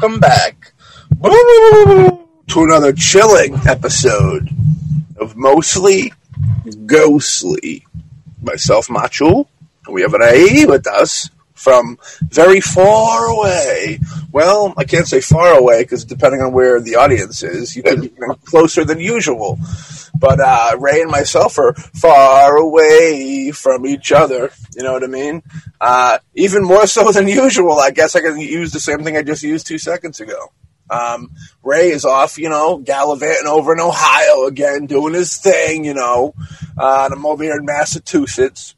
Welcome back to another chilling episode of Mostly Ghostly. Myself, Machu. and We have Ray with us from very far away. Well, I can't say far away because depending on where the audience is, you could be closer than usual. But uh, Ray and myself are far away from each other. You know what I mean? Uh, even more so than usual. I guess I can use the same thing I just used two seconds ago. Um, Ray is off, you know, gallivanting over in Ohio again, doing his thing, you know. Uh, and I'm over here in Massachusetts.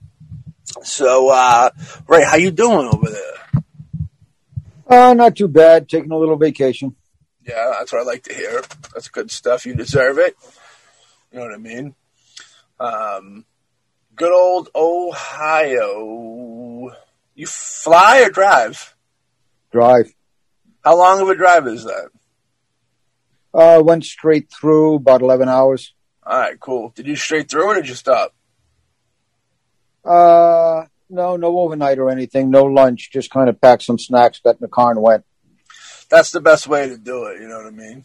So, uh, Ray, how you doing over there? Uh, not too bad. Taking a little vacation. Yeah, that's what I like to hear. That's good stuff. You deserve it. You know what I mean? Um, good old Ohio. You fly or drive? Drive. How long of a drive is that? Uh, went straight through about 11 hours. All right, cool. Did you straight through or did you stop? Uh, no, no overnight or anything. No lunch. Just kind of packed some snacks, got in the car and went. That's the best way to do it. You know what I mean?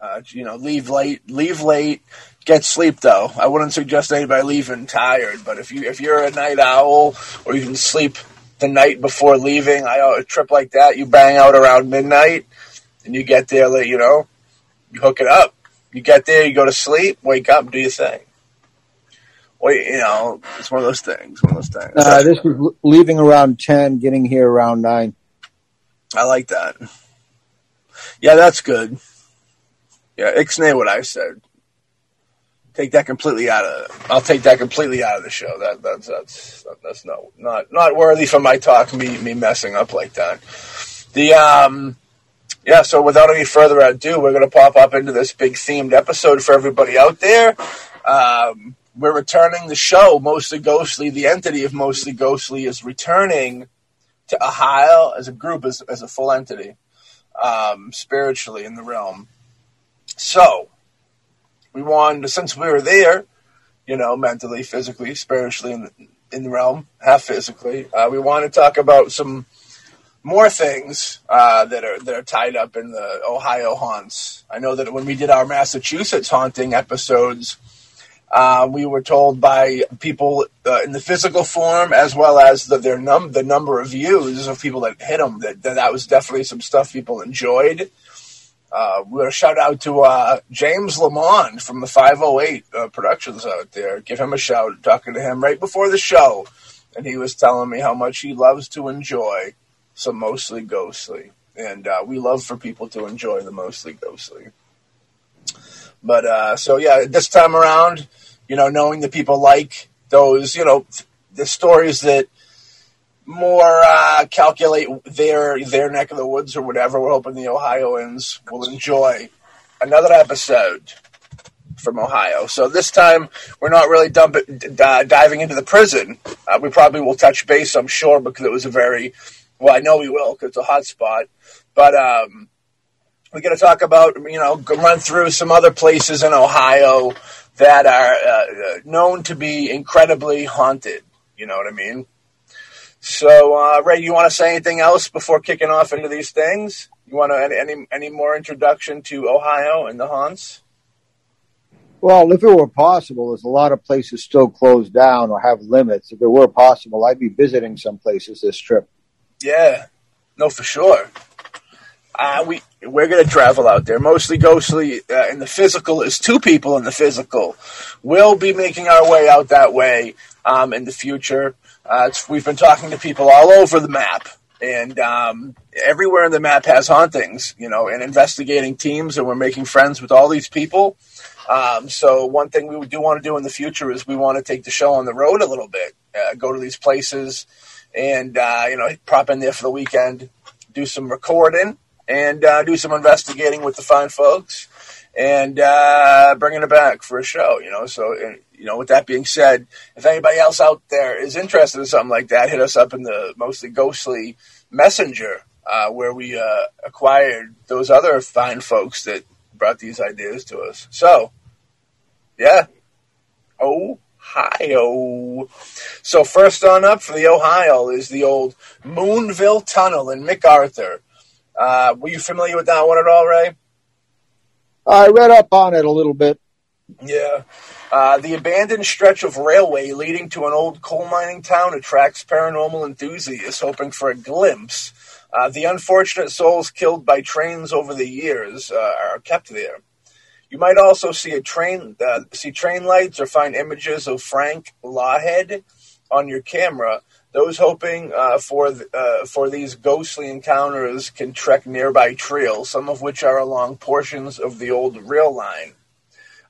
Uh, you know, leave late, leave late, get sleep though. I wouldn't suggest anybody leaving tired, but if you if you're a night owl or you can sleep the night before leaving, I a trip like that, you bang out around midnight and you get there, late, you know, you hook it up. You get there, you go to sleep, wake up, do your thing. Wait, you know, it's one of those things. One of those things. Uh, this was leaving around 10, getting here around 9. I like that. Yeah, that's good. Yeah, ixnay what I said. Take that completely out of. I'll take that completely out of the show. That that's that's that's not not not worthy for my talk. Me me messing up like that. The um. Yeah, so without any further ado, we're going to pop up into this big themed episode for everybody out there. Um, we're returning the show, Mostly Ghostly. The entity of Mostly Ghostly is returning to Ohio as a group, as, as a full entity, um, spiritually in the realm. So, we wanted, since we were there, you know, mentally, physically, spiritually in the, in the realm, half physically, uh, we want to talk about some more things uh, that are that are tied up in the Ohio haunts. I know that when we did our Massachusetts haunting episodes, uh, we were told by people uh, in the physical form as well as the, their num the number of views of people that hit them that, that, that was definitely some stuff people enjoyed. Uh, we're shout out to uh, James Lamond from the 508 uh, Productions out there. Give him a shout. Talking to him right before the show, and he was telling me how much he loves to enjoy some mostly ghostly, and uh, we love for people to enjoy the mostly ghostly. But uh, so yeah, this time around, you know, knowing that people like those, you know, the stories that more uh, calculate their their neck of the woods or whatever. We're hoping the Ohioans will enjoy another episode from Ohio. So this time we're not really dumping, uh, diving into the prison. Uh, we probably will touch base, I'm sure, because it was a very well. I know we will because it's a hot spot. But um, we're going to talk about you know run through some other places in Ohio that are uh, known to be incredibly haunted. You know what I mean? So, uh, Ray, you want to say anything else before kicking off into these things? You want to any any more introduction to Ohio and the haunts? Well, if it were possible, there's a lot of places still closed down or have limits. If it were possible, I'd be visiting some places this trip. Yeah, no, for sure. Uh, we we're gonna travel out there, mostly ghostly. Uh, in the physical is two people in the physical. We'll be making our way out that way um, in the future. Uh, we've been talking to people all over the map, and um, everywhere in the map has hauntings. You know, and investigating teams, and we're making friends with all these people. Um, so one thing we do want to do in the future is we want to take the show on the road a little bit, uh, go to these places, and uh, you know, prop in there for the weekend, do some recording, and uh, do some investigating with the fine folks, and uh, bringing it back for a show. You know, so you know, with that being said, if anybody else out there is interested in something like that, hit us up in the mostly ghostly messenger uh, where we uh, acquired those other fine folks that brought these ideas to us. So, yeah, Ohio. So first on up for the Ohio is the old Moonville Tunnel in McArthur. Uh, were you familiar with that one at all, Ray? I read up on it a little bit. Yeah. Uh, the abandoned stretch of railway leading to an old coal mining town attracts paranormal enthusiasts hoping for a glimpse. Uh, the unfortunate souls killed by trains over the years uh, are kept there. You might also see a train, uh, see train lights, or find images of Frank Lawhead on your camera. Those hoping uh, for th- uh, for these ghostly encounters can trek nearby trails, some of which are along portions of the old rail line.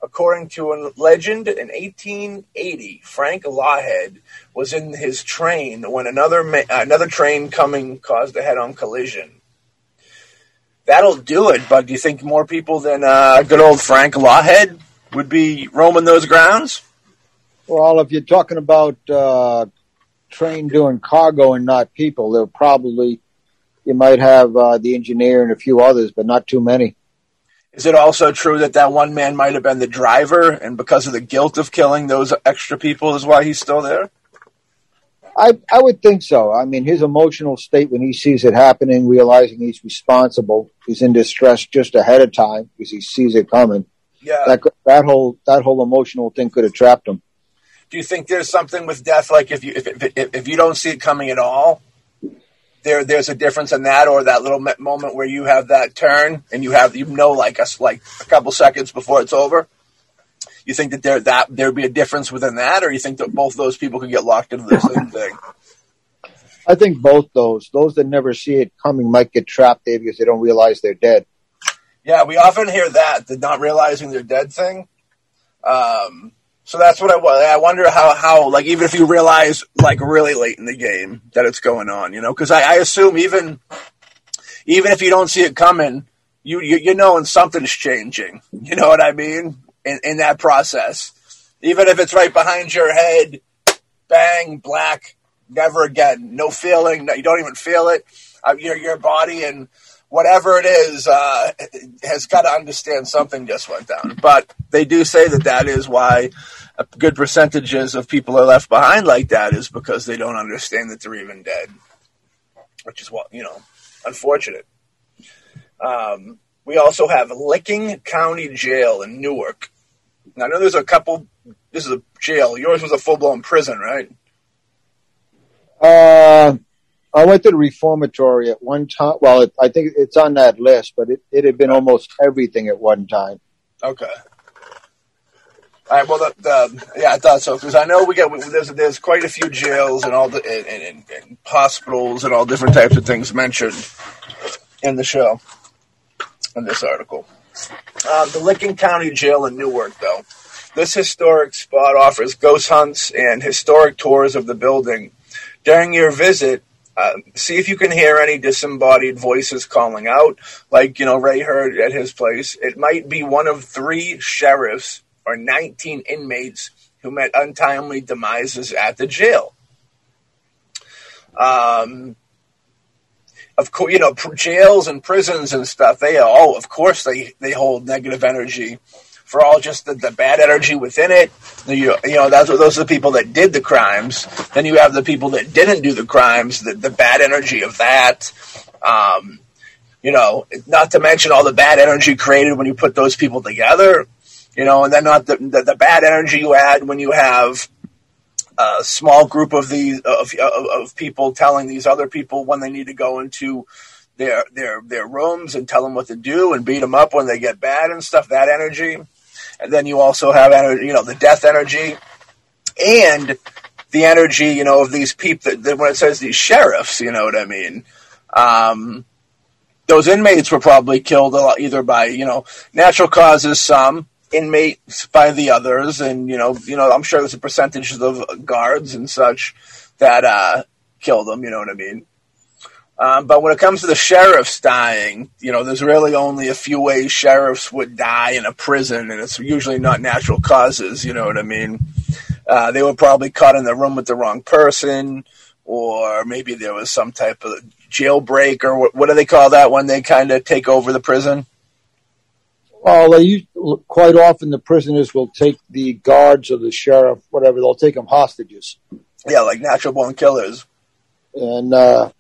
According to a legend, in 1880, Frank Lawhead was in his train when another ma- another train coming caused a head-on collision. That'll do it. But do you think more people than uh, good old Frank Lawhead would be roaming those grounds? Well, if you're talking about uh, train doing cargo and not people, there probably you might have uh, the engineer and a few others, but not too many. Is it also true that that one man might have been the driver, and because of the guilt of killing those extra people, is why he's still there? I, I would think so. I mean, his emotional state when he sees it happening, realizing he's responsible, he's in distress just ahead of time because he sees it coming. Yeah. That that whole that whole emotional thing could have trapped him. Do you think there's something with death, like if you if if, if you don't see it coming at all, there there's a difference in that, or that little moment where you have that turn and you have you know like us like a couple seconds before it's over. You think that there that there'd be a difference within that, or you think that both those people could get locked into the same thing? I think both those. Those that never see it coming might get trapped there because they don't realize they're dead. Yeah, we often hear that the not realizing they're dead thing. Um, so that's what I was. I wonder how how like even if you realize like really late in the game that it's going on, you know, because I, I assume even even if you don't see it coming, you you you know when something's changing. You know what I mean? In in that process, even if it's right behind your head, bang, black, never again, no feeling, no, you don't even feel it. Uh, your your body and whatever it is uh, has got to understand something just went down. But they do say that that is why a good percentages of people are left behind like that is because they don't understand that they're even dead, which is what you know, unfortunate. Um, we also have Licking County Jail in Newark. Now, I know there's a couple. This is a jail. Yours was a full blown prison, right? Uh, I went to the reformatory at one time. Well, it, I think it's on that list, but it, it had been almost everything at one time. Okay. All right. Well, the, the, yeah, I thought so because I know we get there's there's quite a few jails and all the and, and, and, hospitals and all different types of things mentioned in the show in this article. Uh, the Licking County Jail in Newark, though, this historic spot offers ghost hunts and historic tours of the building. During your visit, uh, see if you can hear any disembodied voices calling out, like you know Ray heard at his place. It might be one of three sheriffs or 19 inmates who met untimely demises at the jail. Um, of course, you know, jails and prisons and stuff, they all, of course, they, they hold negative energy for all just the, the bad energy within it. You, you know, that's what, those are the people that did the crimes. Then you have the people that didn't do the crimes, the, the bad energy of that. Um, you know, not to mention all the bad energy created when you put those people together you know, and then not the, the, the bad energy you add when you have a small group of these of, of, of people telling these other people when they need to go into their their their rooms and tell them what to do and beat them up when they get bad and stuff. That energy, and then you also have energy, you know, the death energy, and the energy, you know, of these people. That, that when it says these sheriffs, you know what I mean. Um, those inmates were probably killed either by you know natural causes, some inmates by the others, and you know, you know, I'm sure there's a percentage of guards and such that uh, them. You know what I mean? Um, but when it comes to the sheriffs dying, you know, there's really only a few ways sheriffs would die in a prison, and it's usually not natural causes. You know what I mean? Uh, they were probably caught in the room with the wrong person, or maybe there was some type of jailbreak, or what, what do they call that when they kind of take over the prison? Well, they use, quite often the prisoners will take the guards or the sheriff, whatever. They'll take them hostages. Yeah, like natural born killers. And uh,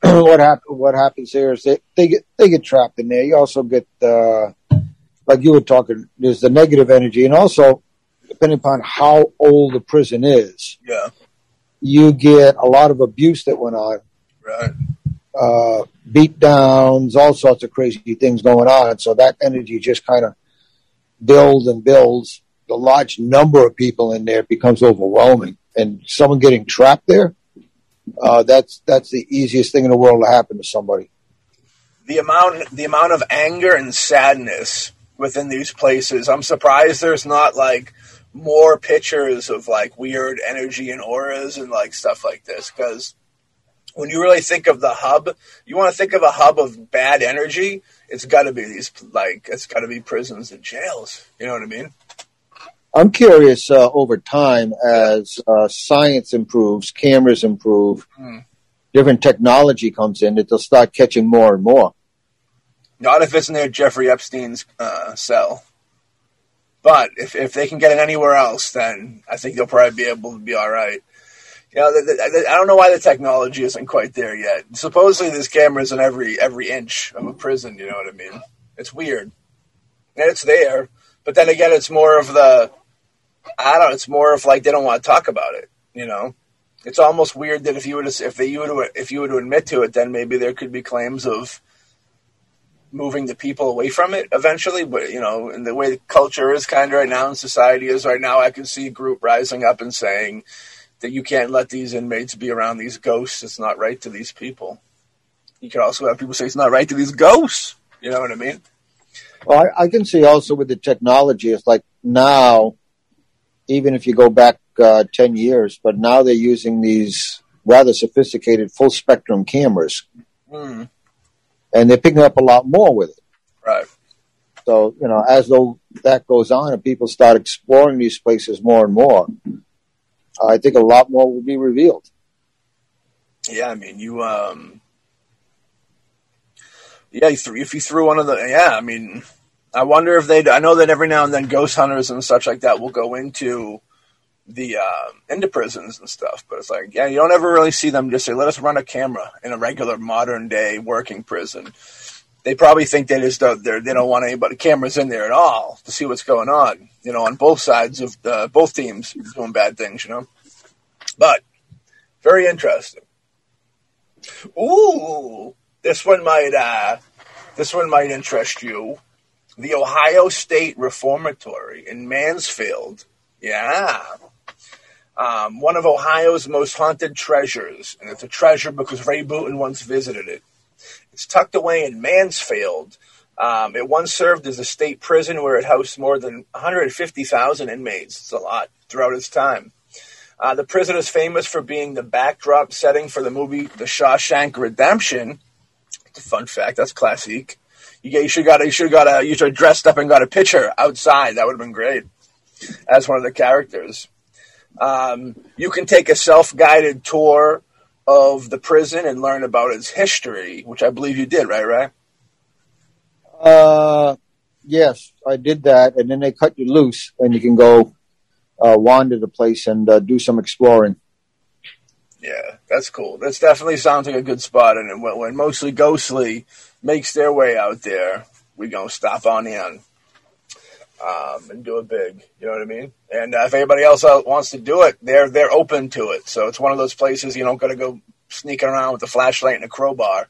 what happen, what happens here is they, they get they get trapped in there. You also get uh, like you were talking. There's the negative energy, and also depending upon how old the prison is, Yeah. you get a lot of abuse that went on, Right. uh, beat downs, all sorts of crazy things going on. So that energy just kind of builds and builds. The large number of people in there becomes overwhelming, and someone getting trapped there. Uh, that's that's the easiest thing in the world to happen to somebody. the amount the amount of anger and sadness within these places. I'm surprised there's not like more pictures of like weird energy and auras and like stuff like this because when you really think of the hub, you want to think of a hub of bad energy. It's got to be these like it's got to be prisons and jails. You know what I mean? I'm curious uh, over time as uh, science improves, cameras improve, Hmm. different technology comes in, that they'll start catching more and more. Not if it's near Jeffrey Epstein's uh, cell. But if, if they can get it anywhere else, then I think they'll probably be able to be all right. You know, the, the, I don't know why the technology isn't quite there yet. Supposedly, there's cameras in every every inch of a prison. You know what I mean? It's weird, and it's there. But then again, it's more of the I don't. It's more of like they don't want to talk about it. You know, it's almost weird that if you were to if they you to if you were to admit to it, then maybe there could be claims of moving the people away from it eventually. But you know, in the way the culture is kind of right now and society is right now, I can see a group rising up and saying that you can't let these inmates be around these ghosts. It's not right to these people. You can also have people say it's not right to these ghosts. You know what I mean? Well, I, I can see also with the technology, it's like now, even if you go back uh, 10 years, but now they're using these rather sophisticated full spectrum cameras Mm, and they're picking up a lot more with it. right. So, you know, as though that goes on and people start exploring these places more and more, I think a lot more will be revealed. Yeah, I mean, you, um, yeah, you if you threw one of the, yeah, I mean, I wonder if they, I know that every now and then ghost hunters and such like that will go into the, uh, into prisons and stuff, but it's like, yeah, you don't ever really see them just say, let us run a camera in a regular modern day working prison. They probably think they just don't, they don't want anybody cameras in there at all to see what's going on, you know, on both sides of the, both teams doing bad things, you know, but very interesting. Ooh, this one might uh, this one might interest you. The Ohio State Reformatory in Mansfield. Yeah. Um, one of Ohio's most haunted treasures, and it's a treasure because Ray Booten once visited it. It's tucked away in Mansfield. Um, it once served as a state prison where it housed more than 150,000 inmates. It's a lot throughout its time. Uh, the prison is famous for being the backdrop setting for the movie The Shawshank Redemption. It's a fun fact. That's classic. You, get, you should got you should got a you should dressed up and got a picture outside. That would have been great as one of the characters. Um, you can take a self guided tour of the prison and learn about its history, which I believe you did, right? Right? Uh, yes, I did that, and then they cut you loose, and you can go uh, wander the place and uh, do some exploring. Yeah, that's cool. That's definitely sounds like a good spot. And when, when mostly Ghostly makes their way out there, we gonna stop on in um, and do it big. You know what I mean? And uh, if anybody else wants to do it, they're they're open to it. So it's one of those places you don't got to go sneaking around with a flashlight and a crowbar.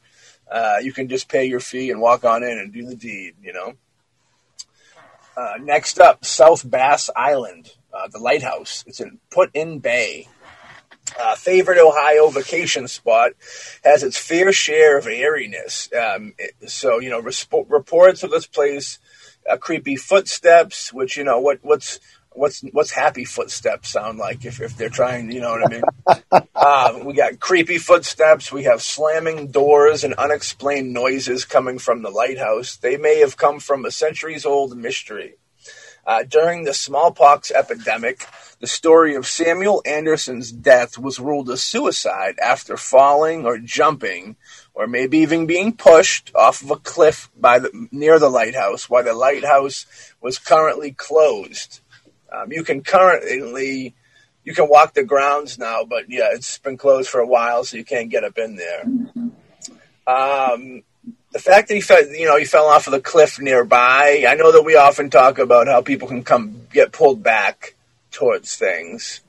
Uh, you can just pay your fee and walk on in and do the deed. You know. Uh, next up, South Bass Island, uh, the lighthouse. It's in Put In Bay uh, favorite Ohio vacation spot has its fair share of airiness. Um, it- so you know, resp- reports of this place, uh, creepy footsteps. Which you know, what what's what's what's happy footsteps sound like if if they're trying, you know what I mean? uh, we got creepy footsteps. We have slamming doors and unexplained noises coming from the lighthouse. They may have come from a centuries old mystery. Uh, during the smallpox epidemic, the story of Samuel Anderson's death was ruled a suicide after falling or jumping, or maybe even being pushed off of a cliff by the, near the lighthouse, while the lighthouse was currently closed. Um, you can currently you can walk the grounds now, but yeah, it's been closed for a while, so you can't get up in there. Um, the fact that he fell, you know, he fell off of the cliff nearby. I know that we often talk about how people can come get pulled back towards things.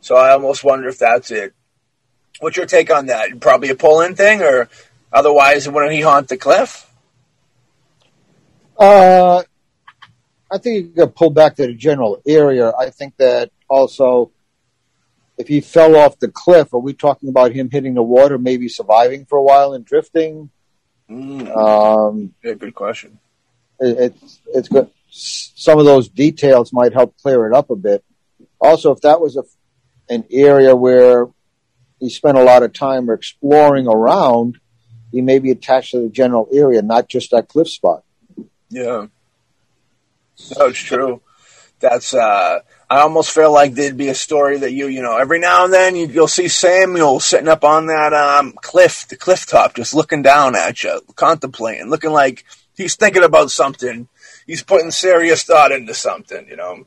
So I almost wonder if that's it. What's your take on that? Probably a pull-in thing, or otherwise, wouldn't he haunt the cliff? Uh, I think you got pulled back to the general area. I think that also, if he fell off the cliff, are we talking about him hitting the water, maybe surviving for a while and drifting? Mm, Um, yeah, good question. it, it's it's good. Some of those details might help clear it up a bit. Also, if that was a an area where he spent a lot of time exploring around, he may be attached to the general area, not just that cliff spot. Yeah, that's true. That's uh, I almost feel like there'd be a story that you, you know, every now and then you, you'll see Samuel sitting up on that um, cliff, the cliff top, just looking down at you, contemplating, looking like he's thinking about something. He's putting serious thought into something, you know.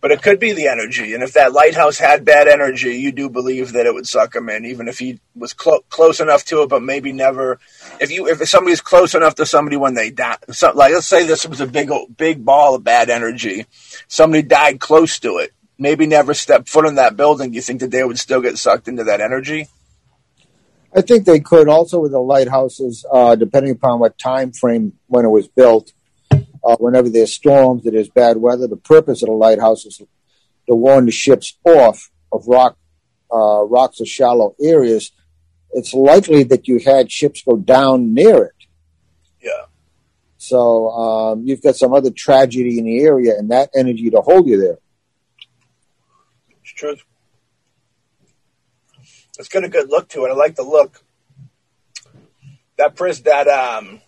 But it could be the energy, and if that lighthouse had bad energy, you do believe that it would suck him in, even if he was clo- close enough to it, but maybe never. If you, if somebody's close enough to somebody when they die, so, like let's say this was a big, big ball of bad energy, somebody died close to it, maybe never stepped foot in that building. Do you think that they would still get sucked into that energy? I think they could also with the lighthouses, uh, depending upon what time frame when it was built. Uh, whenever there's storms or there's bad weather, the purpose of the lighthouse is to warn the ships off of rock, uh, rocks or shallow areas. It's likely that you had ships go down near it. Yeah. So um, you've got some other tragedy in the area, and that energy to hold you there. It's true. It's got a good look to it. I like the look. That pris that um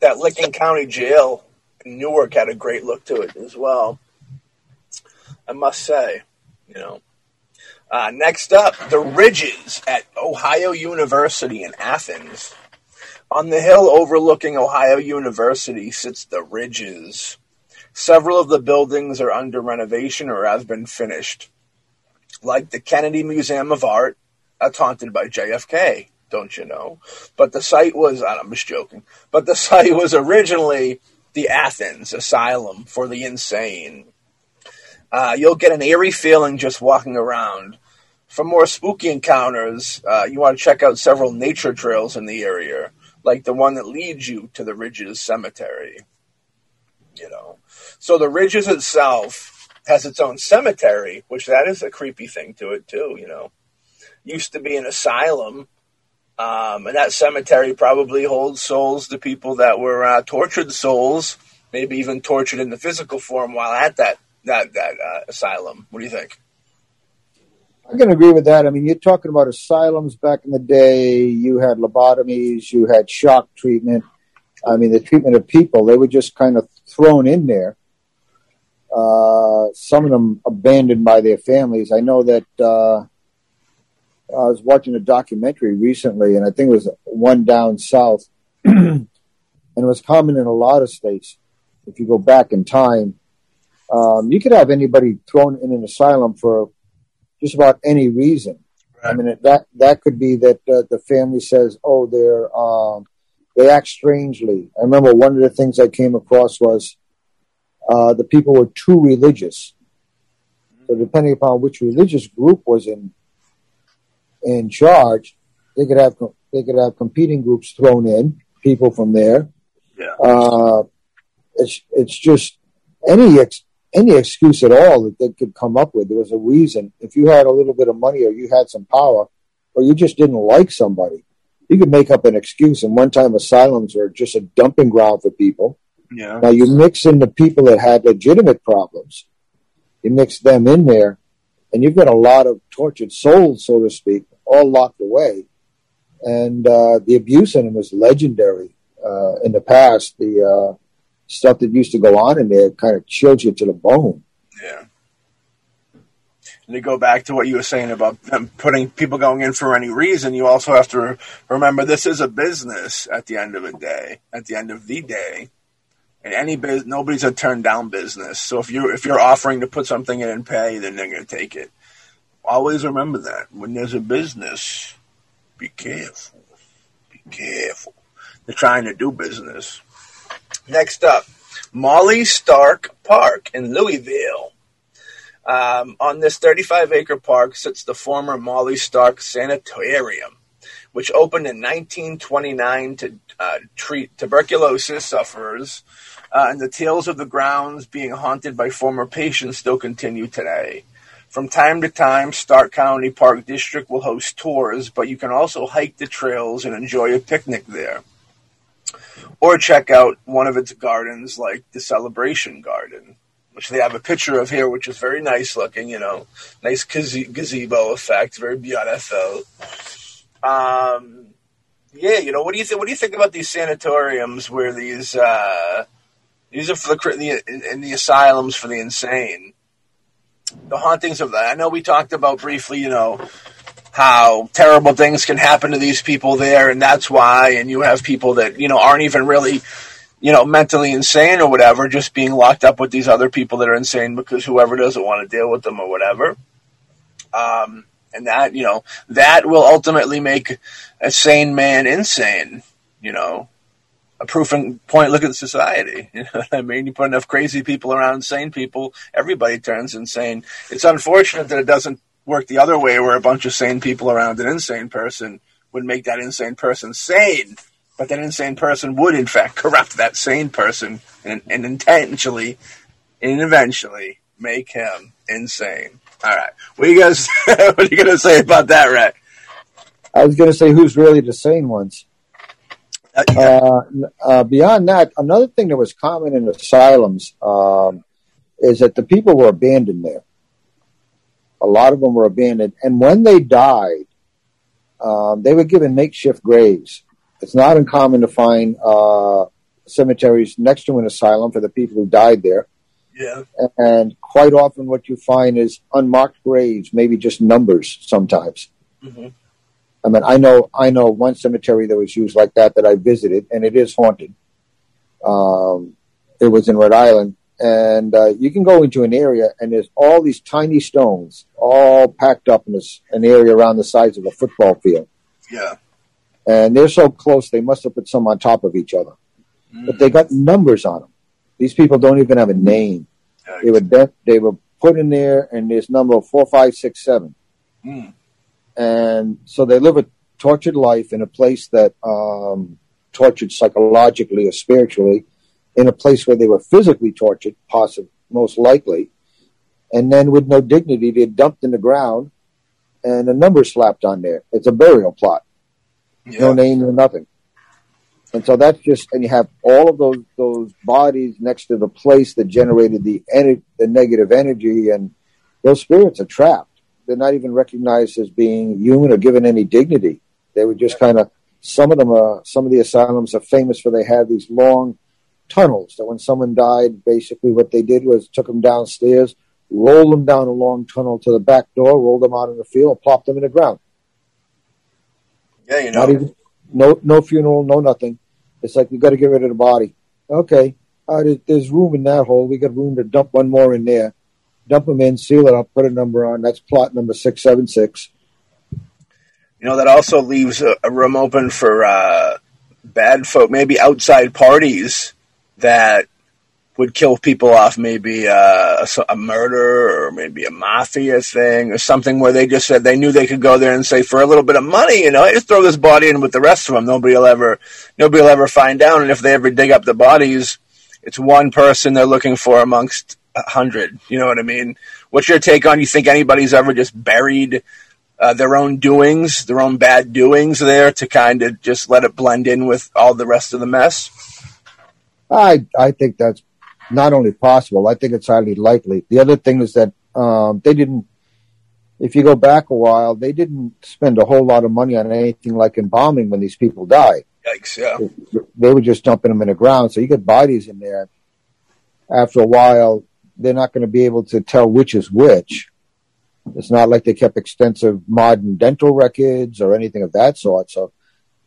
that Licking County Jail Newark had a great look to it as well. I must say, you know. Uh, next up, the Ridges at Ohio University in Athens. On the hill overlooking Ohio University sits the Ridges. Several of the buildings are under renovation or have been finished. Like the Kennedy Museum of Art, haunted by JFK, don't you know? But the site was, I'm just joking, but the site was originally the Athens Asylum for the Insane. Uh, you'll get an eerie feeling just walking around. For more spooky encounters, uh, you want to check out several nature trails in the area, like the one that leads you to the Ridges Cemetery. You know, so the Ridges itself has its own cemetery, which that is a creepy thing to it too. You know, used to be an asylum, um, and that cemetery probably holds souls to people that were uh, tortured souls, maybe even tortured in the physical form while at that that that uh, asylum. What do you think? I can agree with that. I mean, you're talking about asylums back in the day. You had lobotomies, you had shock treatment. I mean, the treatment of people, they were just kind of thrown in there. Uh, some of them abandoned by their families. I know that uh, I was watching a documentary recently, and I think it was one down south, and it was common in a lot of states. If you go back in time, um, you could have anybody thrown in an asylum for just about any reason. I mean, that that could be that uh, the family says, "Oh, they're um, they act strangely." I remember one of the things I came across was uh, the people were too religious. So, depending upon which religious group was in in charge, they could have they could have competing groups thrown in, people from there. Yeah. Uh, it's it's just any ex- any excuse at all that they could come up with. There was a reason. If you had a little bit of money or you had some power or you just didn't like somebody, you could make up an excuse. And one time asylums were just a dumping ground for people. Yeah. Now you mix in the people that had legitimate problems, you mix them in there, and you've got a lot of tortured souls, so to speak, all locked away. And uh, the abuse in them was legendary uh, in the past. The uh, stuff that used to go on in there kind of chilled you to the bone. Yeah. And to go back to what you were saying about them putting people going in for any reason, you also have to remember this is a business at the end of the day. At the end of the day, and any business, nobody's a turn down business. So if you if you're offering to put something in and pay, then they're going to take it. Always remember that when there's a business, be careful. Be Careful. They're trying to do business. Next up, Molly Stark Park in Louisville. Um, on this 35 acre park sits the former Molly Stark Sanitarium, which opened in 1929 to uh, treat tuberculosis sufferers, uh, and the tales of the grounds being haunted by former patients still continue today. From time to time, Stark County Park District will host tours, but you can also hike the trails and enjoy a picnic there. Or check out one of its gardens, like the Celebration Garden which they have a picture of here, which is very nice looking, you know, nice gaze- gazebo effect, very beautiful. Um, yeah, you know, what do you think? What do you think about these sanatoriums where these uh, these are for the, in the asylums for the insane? The hauntings of that. I know we talked about briefly, you know, how terrible things can happen to these people there, and that's why. And you have people that you know aren't even really you know, mentally insane or whatever, just being locked up with these other people that are insane because whoever doesn't want to deal with them or whatever. Um, and that, you know, that will ultimately make a sane man insane, you know, a proof point look at society. You know I mean? You put enough crazy people around insane people, everybody turns insane. It's unfortunate that it doesn't work the other way where a bunch of sane people around an insane person would make that insane person sane but that insane person would in fact corrupt that sane person and, and intentionally and eventually make him insane. All right, what are you guys? what are you going to say about that, Ray? I was going to say who's really the sane ones. Uh, yeah. uh, uh, beyond that, another thing that was common in asylums um, is that the people were abandoned there. A lot of them were abandoned, and when they died, um, they were given makeshift graves it's not uncommon to find uh, cemeteries next to an asylum for the people who died there. Yeah. And quite often, what you find is unmarked graves, maybe just numbers sometimes. Mm-hmm. I mean, I know, I know one cemetery that was used like that that I visited, and it is haunted. Um, it was in Rhode Island, and uh, you can go into an area, and there's all these tiny stones, all packed up in this an area around the size of a football field. Yeah and they're so close they must have put some on top of each other. Mm. But they got numbers on them. These people don't even have a name. They were de- they were put in there, and there's number four, five, six, seven, mm. and so they live a tortured life in a place that um, tortured psychologically or spiritually, in a place where they were physically tortured, possibly most likely, and then with no dignity, they're dumped in the ground, and a number slapped on there. It's a burial plot yeah. no name, or nothing. And so that's just, and you have all of those those bodies next to the place that generated the ener- the negative energy, and those spirits are trapped. They're not even recognized as being human or given any dignity. They were just kind of. Some of them are. Some of the asylums are famous for they had these long tunnels that when someone died, basically what they did was took them downstairs, rolled them down a long tunnel to the back door, rolled them out in the field, and plopped them in the ground. Yeah, you know. Not even, no, no funeral, no nothing. It's like we got to get rid of the body. Okay, uh, there's, room in that hole. We got room to dump one more in there. Dump them in, seal it up, put a number on. That's plot number six seven six. You know that also leaves a, a room open for uh, bad folk, maybe outside parties that would kill people off maybe uh, a, murder or maybe a mafia thing or something where they just said they knew they could go there and say for a little bit of money, you know, I just throw this body in with the rest of them. Nobody will ever, nobody will ever find out. And if they ever dig up the bodies, it's one person they're looking for amongst a hundred. You know what I mean? What's your take on? You think anybody's ever just buried uh, their own doings, their own bad doings there to kind of just let it blend in with all the rest of the mess? I I think that's not only possible, I think it's highly likely. The other thing is that um, they didn't, if you go back a while, they didn't spend a whole lot of money on anything like embalming when these people died. Yikes, yeah. They, they were just dumping them in the ground. So you get bodies in there. After a while, they're not going to be able to tell which is which. It's not like they kept extensive modern dental records or anything of that sort. So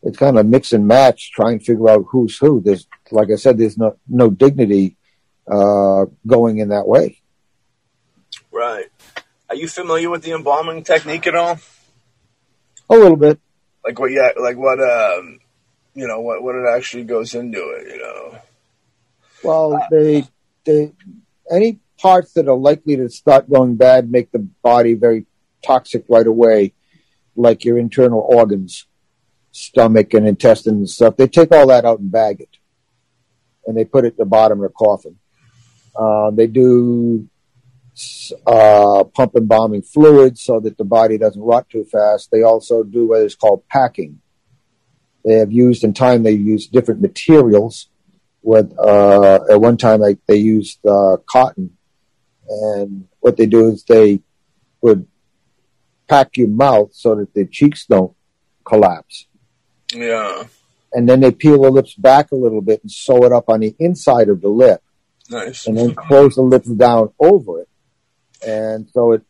it's kind of mix and match, trying to figure out who's who. There's, like I said, there's no, no dignity uh, going in that way. Right. Are you familiar with the embalming technique at all? A little bit. Like what? Yeah. Like what? Um, you know what what it actually goes into it. You know. Well, they they any parts that are likely to start going bad make the body very toxic right away, like your internal organs, stomach and intestines and stuff. They take all that out and bag it, and they put it at the bottom of the coffin. Uh, they do uh, pump embalming fluids so that the body doesn't rot too fast. They also do what is called packing. They have used in time. They use different materials. With uh, at one time, like they used uh, cotton, and what they do is they would pack your mouth so that the cheeks don't collapse. Yeah. And then they peel the lips back a little bit and sew it up on the inside of the lip. Nice. And then close the lips down over it. And so it,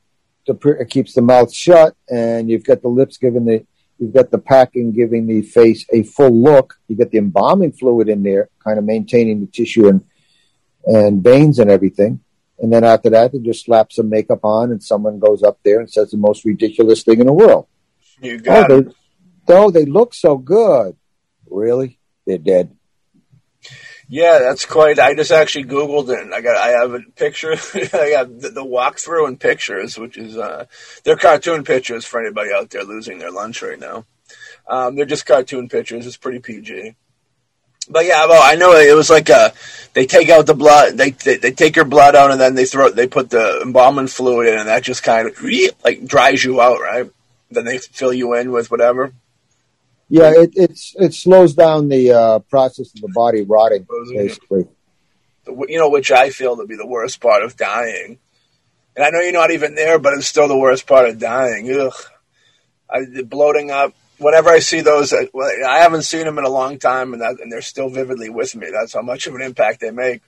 it keeps the mouth shut and you've got the lips giving the, you've got the packing giving the face a full look. You get the embalming fluid in there, kind of maintaining the tissue and, and veins and everything. And then after that, they just slap some makeup on, and someone goes up there and says the most ridiculous thing in the world. You got oh, it. They, oh, they look so good. Really? They're dead. Yeah, that's quite. I just actually googled it. And I got. I have a picture. I got the, the walkthrough and pictures, which is uh, they're cartoon pictures for anybody out there losing their lunch right now. Um, they're just cartoon pictures. It's pretty PG. But yeah, well, I know it was like a. They take out the blood. They, they they take your blood out, and then they throw. They put the embalming fluid in, and that just kind of like dries you out, right? Then they fill you in with whatever. Yeah, it it's it slows down the uh, process of the body rotting, basically. You know, which I feel to be the worst part of dying. And I know you're not even there, but it's still the worst part of dying. Ugh, I, bloating up. Whenever I see those, I, I haven't seen them in a long time, and that, and they're still vividly with me. That's how much of an impact they make.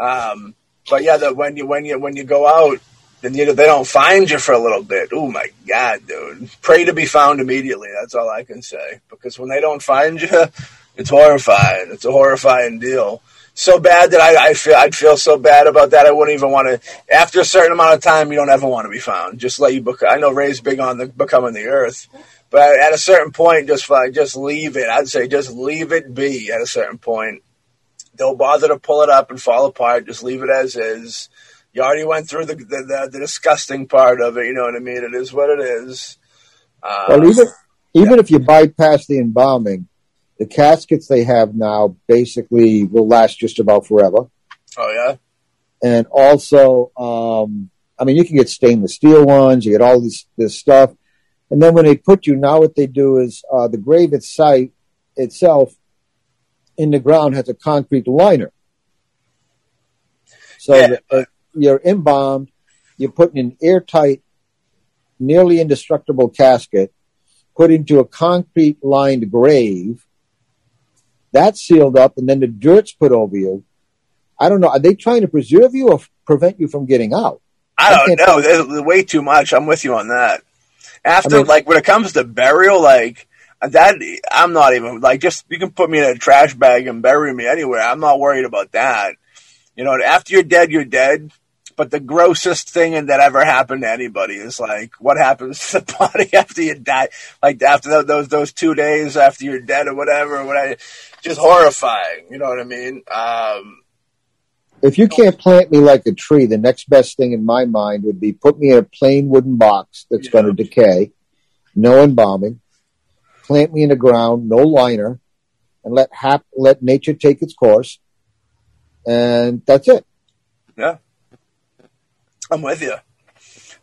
Um, but yeah, the, when you when you when you go out and you, they don't find you for a little bit. Oh my god, dude! Pray to be found immediately. That's all I can say. Because when they don't find you, it's horrifying. It's a horrifying deal. So bad that I, I feel I'd feel so bad about that. I wouldn't even want to. After a certain amount of time, you don't ever want to be found. Just let you. Bec- I know Ray's big on the becoming the earth, but at a certain point, just like just leave it. I'd say just leave it be. At a certain point, don't bother to pull it up and fall apart. Just leave it as is you already went through the, the, the, the disgusting part of it. You know what I mean? It is what it is. Uh, well, even even yeah. if you bypass the embalming, the caskets they have now basically will last just about forever. Oh yeah, and also, um, I mean, you can get stainless steel ones. You get all this this stuff, and then when they put you now, what they do is uh, the grave site itself in the ground has a concrete liner. So yeah. that, uh, you're embalmed, you're put in an airtight, nearly indestructible casket, put into a concrete lined grave. That's sealed up, and then the dirt's put over you. I don't know. Are they trying to preserve you or prevent you from getting out? I don't I know. There's way too much. I'm with you on that. After, I mean, like, when it comes to burial, like, that, I'm not even, like, just, you can put me in a trash bag and bury me anywhere. I'm not worried about that. You know, after you're dead, you're dead. But the grossest thing that ever happened to anybody is like what happens to the body after you die, like after those those two days after you're dead or whatever. What I just horrifying. You know what I mean? Um, if you can't plant me like a tree, the next best thing in my mind would be put me in a plain wooden box that's yeah. going to decay, no embalming, plant me in the ground, no liner, and let hap- let nature take its course, and that's it. Yeah. I'm with you.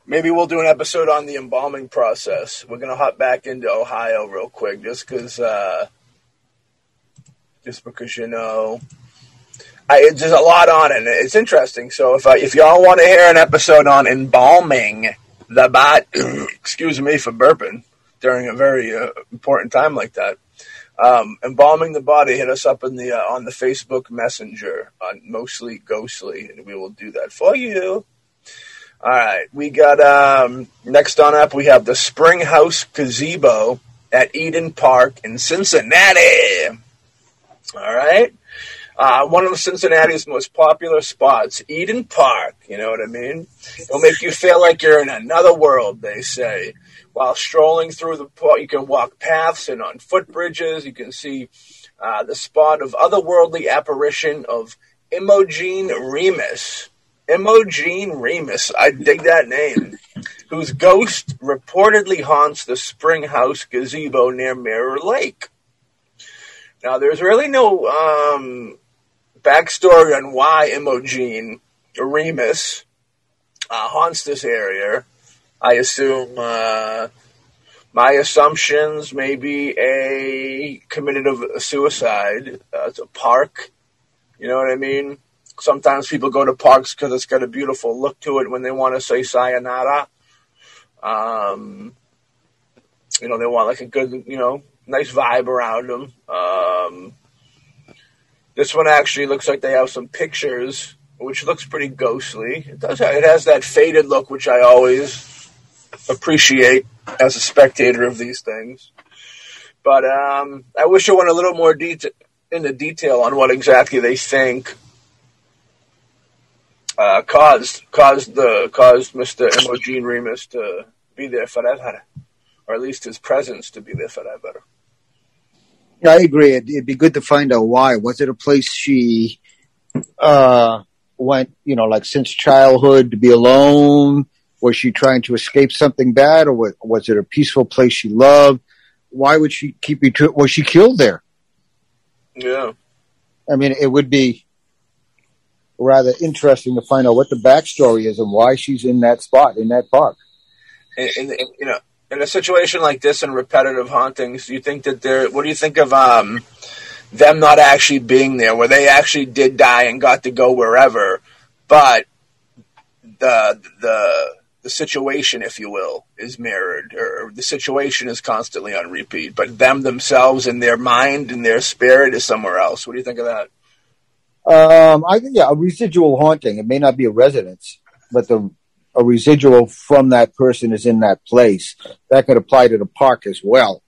Maybe we'll do an episode on the embalming process. We're gonna hop back into Ohio real quick, just because, uh, just because you know, I, there's a lot on it. It's interesting. So if I, if y'all want to hear an episode on embalming the body, excuse me for burping during a very uh, important time like that. Um, embalming the body, hit us up in the uh, on the Facebook Messenger on mostly ghostly, and we will do that for you. All right, we got um, next on up. We have the Spring House Gazebo at Eden Park in Cincinnati. All right, uh, one of Cincinnati's most popular spots, Eden Park. You know what I mean? It'll make you feel like you're in another world. They say. While strolling through the park, you can walk paths and on footbridges. You can see uh, the spot of otherworldly apparition of Imogen Remus. Imogen Remus, I dig that name, whose ghost reportedly haunts the Spring House gazebo near Mirror Lake. Now, there's really no um, backstory on why Imogen Remus uh, haunts this area. I assume uh, my assumptions maybe a committed a suicide. Uh, it's a park. You know what I mean? Sometimes people go to parks because it's got a beautiful look to it when they want to say sayonara. Um, you know, they want like a good, you know, nice vibe around them. Um, this one actually looks like they have some pictures, which looks pretty ghostly. It does. Have, it has that faded look, which I always appreciate as a spectator of these things. But um, I wish I went a little more detail into detail on what exactly they think uh, caused caused the caused Mister Imogen Remus to be there forever, or at least his presence to be there forever. Yeah, I agree. It'd, it'd, be good to find out why. Was it a place she uh, went, you know, like since childhood to be alone? Was she trying to escape something bad, or was, was it a peaceful place she loved? Why would she keep you to? Was she killed there? Yeah. I mean, it would be rather interesting to find out what the backstory is and why she's in that spot in that park. And you know, in a situation like this and repetitive hauntings, do you think that there? What do you think of um, them not actually being there, where they actually did die and got to go wherever, but the the the situation, if you will, is mirrored, or the situation is constantly on repeat, but them themselves and their mind and their spirit is somewhere else. What do you think of that? Um, I think yeah, a residual haunting. It may not be a residence, but the a residual from that person is in that place. That could apply to the park as well.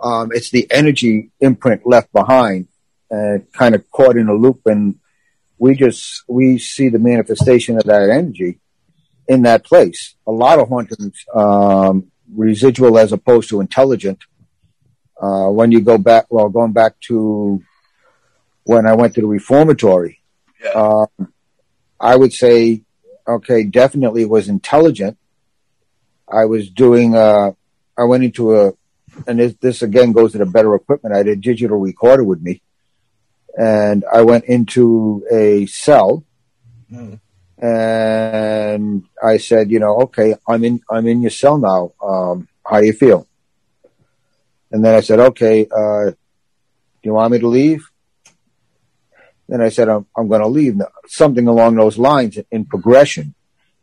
Um, it's the energy imprint left behind, uh, kind of caught in a loop, and we just we see the manifestation of that energy in that place. A lot of hauntings, um, residual as opposed to intelligent. Uh, when you go back, well, going back to when I went to the reformatory, yeah. Um, I would say okay, definitely was intelligent. I was doing, uh, I went into a, and this, this again goes to the better equipment. I had a digital recorder with me and I went into a cell mm. and I said, you know, okay, I'm in, I'm in your cell now. Um, how do you feel? And then I said, okay, uh, do you want me to leave? Then I said, I'm, I'm going to leave. Something along those lines in progression.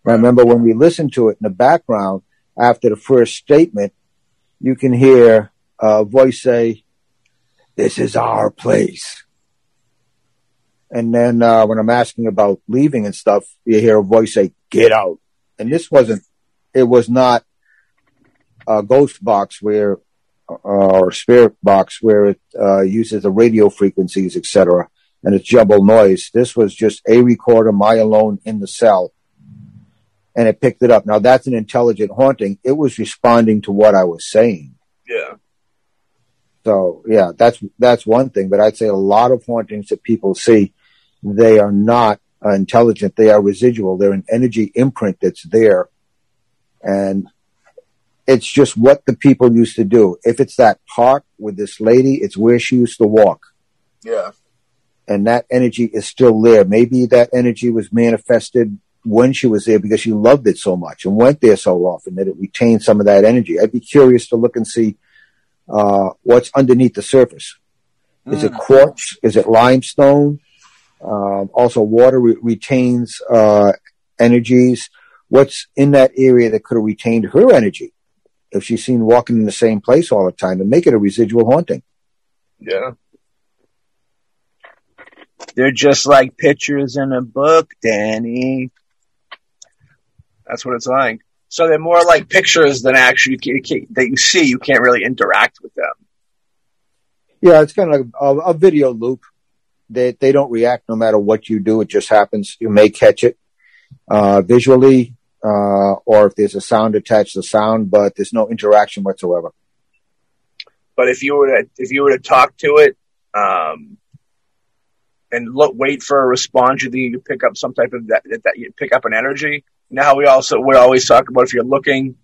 I remember when we listened to it in the background after the first statement, you can hear a voice say, this is our place. And then uh, when I'm asking about leaving and stuff, you hear a voice say, get out. And this wasn't, it was not a ghost box where, uh, or spirit box where it uh, uses the radio frequencies, etc and it's jumble noise. This was just a recorder, my alone in the cell, and it picked it up. Now that's an intelligent haunting. It was responding to what I was saying. Yeah. So yeah, that's that's one thing. But I'd say a lot of hauntings that people see, they are not uh, intelligent. They are residual. They're an energy imprint that's there, and it's just what the people used to do. If it's that park with this lady, it's where she used to walk. Yeah and that energy is still there. Maybe that energy was manifested when she was there because she loved it so much and went there so often that it retained some of that energy. I'd be curious to look and see uh, what's underneath the surface. Is it mm. quartz? Is it limestone? Um, also, water re- retains uh, energies. What's in that area that could have retained her energy if she's seen walking in the same place all the time and make it a residual haunting? Yeah. They're just like pictures in a book, Danny. That's what it's like. So they're more like pictures than actually that you see. You can't really interact with them. Yeah, it's kind of like a, a video loop. They they don't react no matter what you do. It just happens. You may catch it uh, visually, uh, or if there's a sound attached to sound, but there's no interaction whatsoever. But if you were to if you were to talk to it, um, and look, wait for a response. You think you pick up some type of that, that you pick up an energy. Now we also we always talk about if you're looking,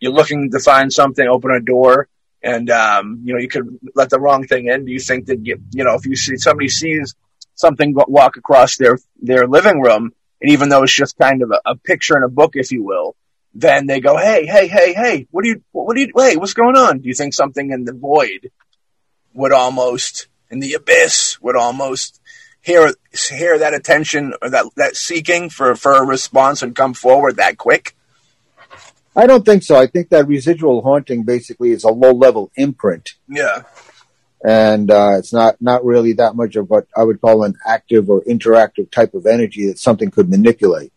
you're looking to find something, open a door, and um, you know you could let the wrong thing in. Do you think that you, you know if you see somebody sees something walk across their their living room, and even though it's just kind of a, a picture in a book, if you will, then they go, hey, hey, hey, hey, what do you, what do you, hey, what's going on? Do you think something in the void would almost, in the abyss, would almost hear hear that attention or that that seeking for for a response and come forward that quick? I don't think so. I think that residual haunting basically is a low level imprint. Yeah. And uh, it's not, not really that much of what I would call an active or interactive type of energy that something could manipulate.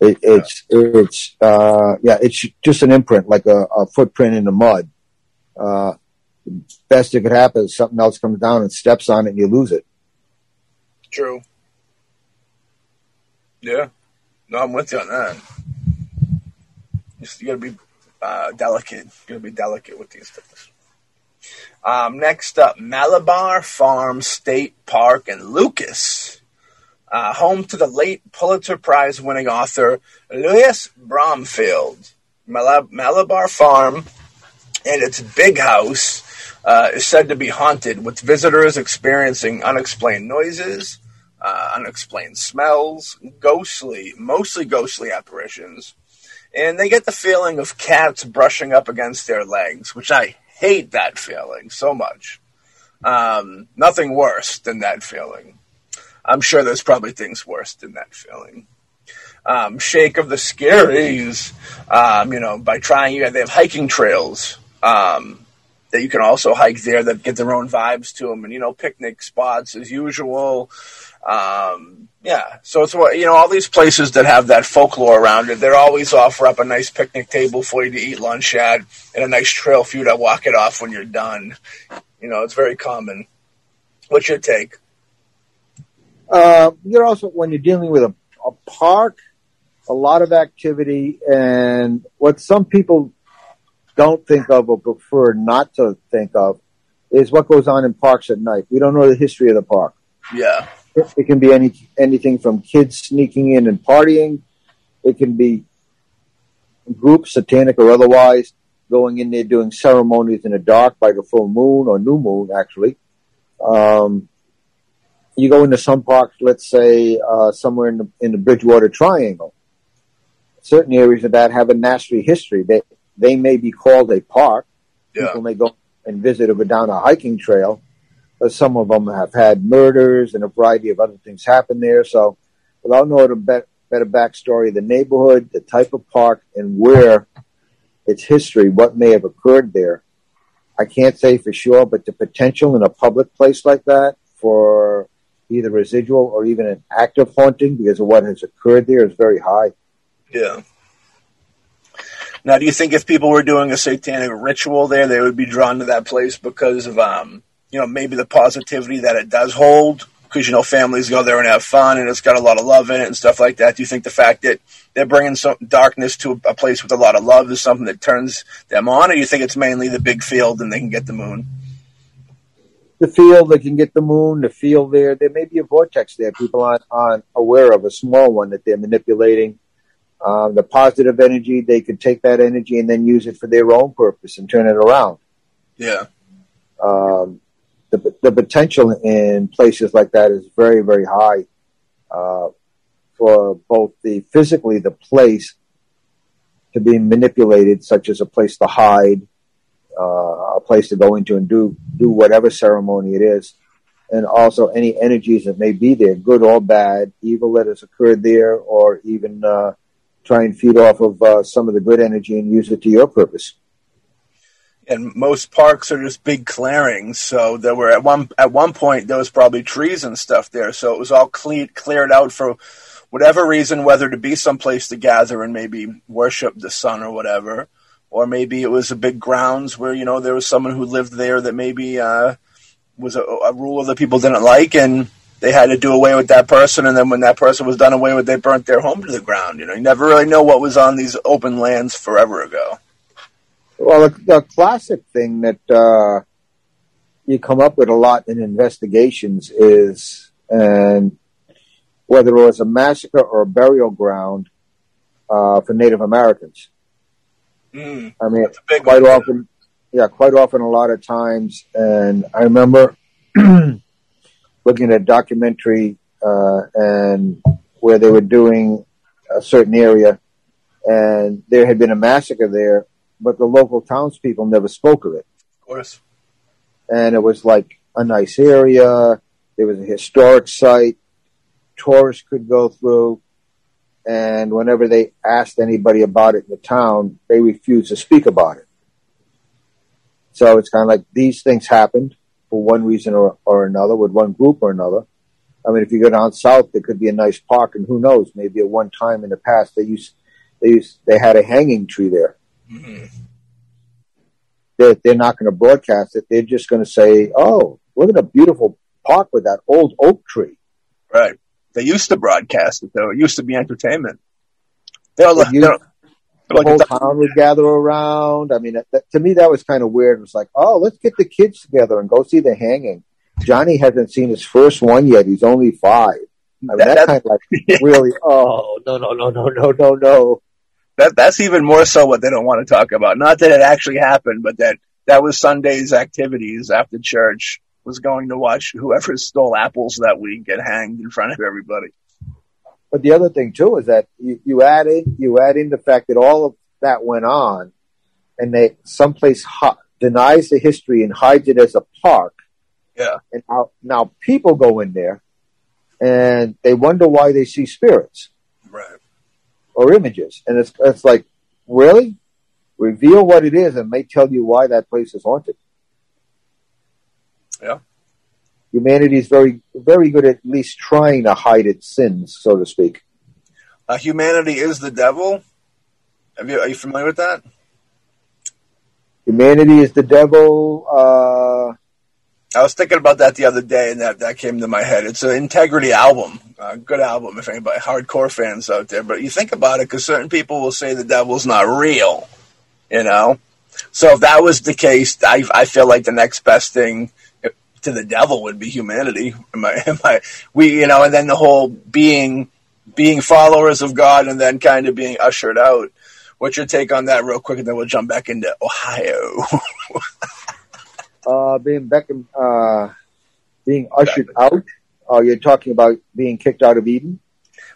It, it's it's uh, yeah, it's just an imprint, like a, a footprint in the mud. Uh, best that could happen is something else comes down and steps on it, and you lose it. True. Yeah. No, I'm with you on that. Just, you gotta be uh, delicate. You gotta be delicate with these things. Um, next up, Malabar Farm State Park in Lucas, uh, home to the late Pulitzer Prize winning author Louis Bromfield. Malab- Malabar Farm and its big house uh, is said to be haunted, with visitors experiencing unexplained noises, uh, unexplained smells, ghostly, mostly ghostly apparitions, and they get the feeling of cats brushing up against their legs, which I hate that feeling so much. Um, nothing worse than that feeling. I'm sure there's probably things worse than that feeling. Um, Shake of the Scaries, um, you know, by trying, you know, they have hiking trails um, that you can also hike there that get their own vibes to them, and you know, picnic spots as usual. Um, yeah, so it's what you know. All these places that have that folklore around it, they're always offer up a nice picnic table for you to eat lunch at, and a nice trail for you to walk it off when you're done. You know, it's very common. What's your take? Uh, you're also when you're dealing with a, a park, a lot of activity, and what some people don't think of or prefer not to think of is what goes on in parks at night. We don't know the history of the park. Yeah. It can be any anything from kids sneaking in and partying. It can be groups, satanic or otherwise, going in there doing ceremonies in the dark by the full moon or new moon, actually. Um, you go into some parks, let's say uh, somewhere in the in the Bridgewater Triangle. Certain areas of that have a nasty history. They they may be called a park. Yeah. People may go and visit or down a hiking trail, but some of them have had murders and a variety of other things happen there. So, without knowing a better, better backstory of the neighborhood, the type of park, and where its history, what may have occurred there, I can't say for sure, but the potential in a public place like that for either residual or even an active haunting because of what has occurred there is very high. Yeah. Now, do you think if people were doing a satanic ritual there, they would be drawn to that place because of, um, you know, maybe the positivity that it does hold? Because, you know, families go there and have fun and it's got a lot of love in it and stuff like that. Do you think the fact that they're bringing some darkness to a place with a lot of love is something that turns them on? Or do you think it's mainly the big field and they can get the moon? The field, they can get the moon, the field there. There may be a vortex there. People aren't, aren't aware of a small one that they're manipulating um, the positive energy, they could take that energy and then use it for their own purpose and turn it around. Yeah. Um, the, the potential in places like that is very, very high uh, for both the physically the place to be manipulated, such as a place to hide, uh, a place to go into and do do whatever ceremony it is, and also any energies that may be there, good or bad, evil that has occurred there, or even uh, try and feed off of uh, some of the good energy and use it to your purpose. And most parks are just big clearings, so there were at one at one point there was probably trees and stuff there, so it was all cleared cleared out for whatever reason, whether to be someplace to gather and maybe worship the sun or whatever, or maybe it was a big grounds where you know there was someone who lived there that maybe uh, was a, a ruler that people didn't like, and they had to do away with that person, and then when that person was done away with, they burnt their home to the ground. You know, you never really know what was on these open lands forever ago. Well, the, the classic thing that uh, you come up with a lot in investigations is, and whether it was a massacre or a burial ground uh, for Native Americans. Mm, I mean, that's a big quite one. often, yeah, quite often, a lot of times. And I remember looking at a documentary uh, and where they were doing a certain area, and there had been a massacre there, but the local townspeople never spoke of it. Of course. And it was like a nice area. There was a historic site. Tourists could go through. And whenever they asked anybody about it in the town, they refused to speak about it. So it's kind of like these things happened for one reason or, or another with one group or another. I mean, if you go down south, there could be a nice park, and who knows? Maybe at one time in the past they used they used they had a hanging tree there. hmm They're, they're not going to broadcast it. They're just going to say, "Oh, look at a beautiful park with that old oak tree." Right. They used to broadcast it though. It used to be entertainment. They're, they're, The like whole town would gather around. I mean, that, to me, that was kind of weird. It was like, "Oh, let's get the kids together and go see the hanging." Johnny hasn't seen his first one yet. He's only five. I mean, That- that- kind of like really. Oh. oh no no no no no no no. that that's even more so what they don't want to talk about. Not that it actually happened, but that that was Sunday's activities after church was going to watch whoever stole apples that week get hanged in front of everybody. But the other thing too is that you, you add in you add in the fact that all of that went on, and they someplace hi- denies the history and hides it as a park. Yeah. And now, now people go in there, and they wonder why they see spirits Right. or images, and it's it's like really reveal what it is, and may tell you why that place is haunted. Yeah. Humanity is very very good at least trying to hide its sins, so to speak. Uh, humanity is the devil. You, are you familiar with that? Humanity is the devil. Uh, I was thinking about that the other day, and that, that came to my head. It's an Integrity album, a good album if anybody hardcore fans out there. But you think about it, because certain people will say the devil's not real, you know. So if that was the case, I I feel like the next best thing to the devil would be humanity. Am I? Am I? We, you know, and then the whole being being followers of God, and then kind of being ushered out. What's your take on that, real quick, and then we'll jump back into Ohio. uh, being Beckham, uh, being ushered out. Oh, you're talking about being kicked out of Eden.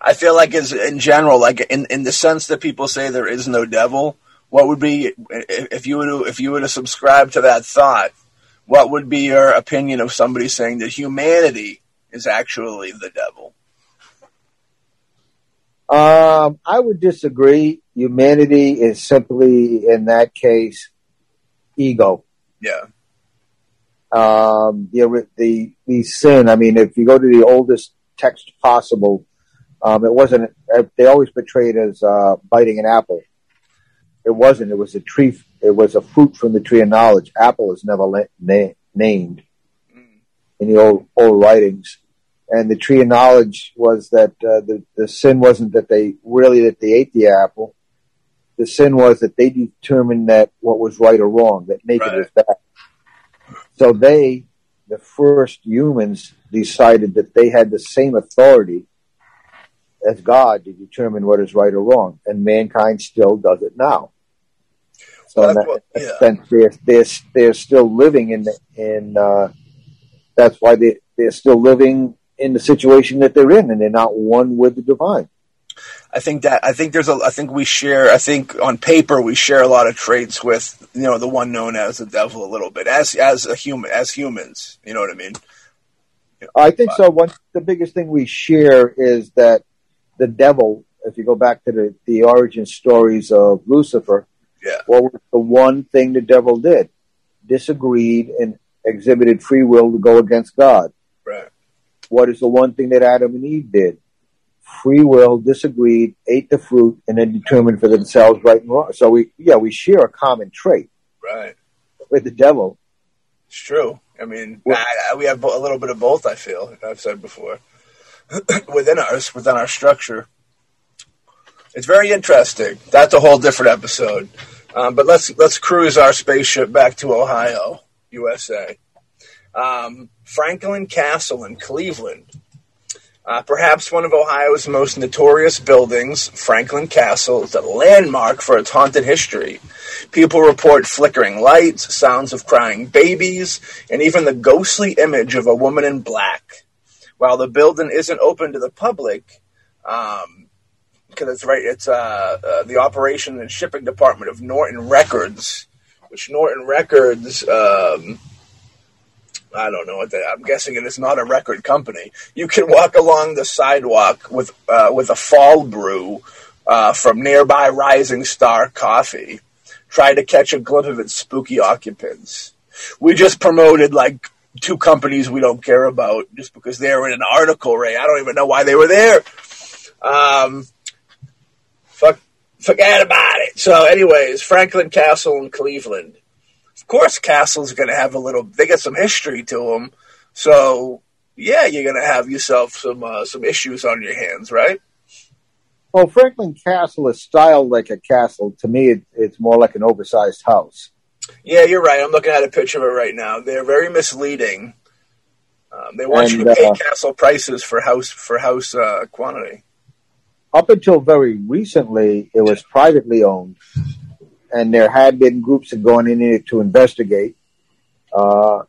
I feel like as in general, like in in the sense that people say there is no devil, what would be if you were to if you were to subscribe to that thought, what would be your opinion of somebody saying that humanity is actually the devil? Um, I would disagree. Humanity is simply, in that case, ego. Yeah, Um, the, the the sin. I mean, if you go to the oldest text possible, um, it wasn't. uh, They always portray it as uh, biting an apple. It wasn't. It was a tree. It was a fruit from the tree of knowledge. Apple is never la- na- named in the old old writings. And the tree of knowledge was that uh, the the sin wasn't that they really that they ate the apple. The sin was that they determined that what was right or wrong, that naked Right. was bad. So they, the first humans, decided that they had the same authority as God to determine what is right or wrong, and mankind still does it now. So in That's that what- yeah. sense, they're, they're they're still living in in. Uh, that's why they they're still living in the situation that they're in, and they're not one with the divine. I think that I think there's a I think we share I think on paper we share a lot of traits with you know the one known as the devil a little bit as as a human as humans. You know what I mean? I think so. One the biggest thing we share is that the devil. If you go back to the the origin stories of Lucifer, Yeah. what was the one thing the devil did? Disagreed and exhibited free will to go against God. Right. What is the one thing that Adam and Eve did? Free will, disagreed, ate the fruit, and then determined for themselves right and wrong. So we, yeah, we share a common trait Right. with the devil. It's true. I mean, Well- I, I, we have a little bit of both. I feel I've said before within us within our structure. It's very interesting. That's a whole different episode. Um, but let's let's cruise our spaceship back to Ohio, USA. Um, Franklin Castle in Cleveland. Uh, perhaps one of Ohio's most notorious buildings, Franklin Castle, is a landmark for its haunted history. People report flickering lights, sounds of crying babies, and even the ghostly image of a woman in black. While the building isn't open to the public, um, because it's right, it's uh, uh, the operation and shipping department of Norton Records, which Norton Records. Um, I don't know what that. I'm guessing it is not a record company. You can walk along the sidewalk with uh, with a fall brew uh, from nearby Rising Star Coffee. Try to catch a glimpse of its spooky occupants. We just promoted like two companies we don't care about just because they were in an article, Ray. I don't even know why they were there. Um, forget about it. So, anyways, Franklin Castle in Cleveland of course Castle's going to have a little. They got some history to them, so yeah, you're going to have yourself some uh, some issues on your hands, right? Well, Franklin Castle is styled like a castle. To me, it, it's more like an oversized house. Yeah, you're right. I'm looking at a picture of it right now. They're very misleading. Um, they want And, you to pay uh, castle prices for house for house uh, quantity. Up until very recently, it was privately owned, and there had been groups that gone in it to investigate. Uh,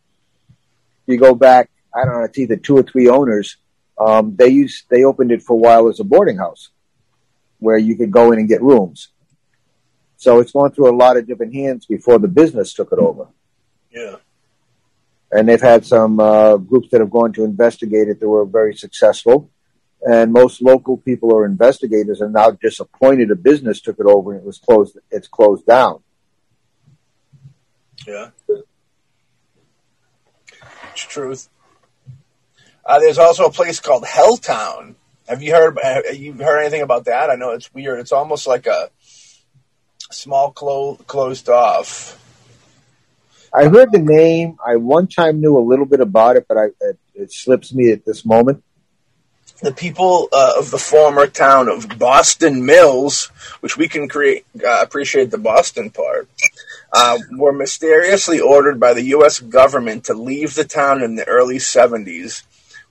you go back, I don't know, it's either two or three owners. Um, they used they opened it for a while as a boarding house, where you could go in and get rooms. So it's gone through a lot of different hands before the business took it over. Yeah. and they've had some uh, groups that have gone to investigate it that were very successful. And most local people or investigators are now disappointed a business took it over and it was closed. It's closed down. Yeah. It's truth. Uh, there's also a place called Helltown. Have you heard? Have you heard anything about that? I know it's weird. It's almost like a small clo- closed off. I heard the name. I one time knew a little bit about it, but I, it, it slips me at this moment. The people uh, of the former town of Boston Mills, which we can create uh, appreciate the Boston part, uh, were mysteriously ordered by the U.S. government to leave the town in the early 70s.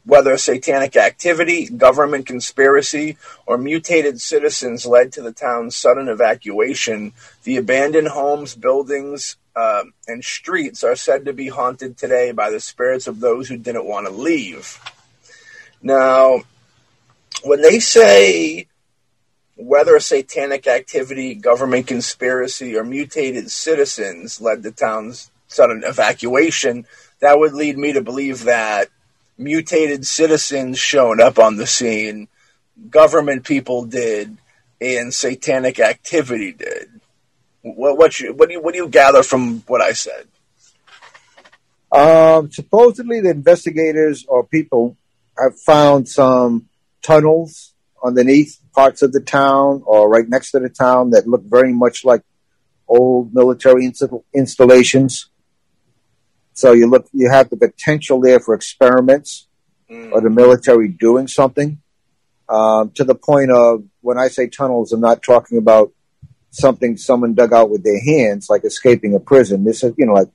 Whether satanic activity, government conspiracy, or mutated citizens led to the town's sudden evacuation, the abandoned homes, buildings, uh, and streets are said to be haunted today by the spirits of those who didn't want to leave. Now, when they say whether a satanic activity, government conspiracy, or mutated citizens led the town's sudden evacuation, that would lead me to believe that mutated citizens showed up on the scene, government people did, and satanic activity did. What, what, you, what, do you, what do you gather from what I said? Um, supposedly, the investigators or people have found some tunnels underneath parts of the town or right next to the town that look very much like old military inst- installations. So you look, you have the potential there for experiments Mm. or the military doing something. Um, to the point of when I say tunnels, I'm not talking about something someone dug out with their hands, like escaping a prison. This is, you know, like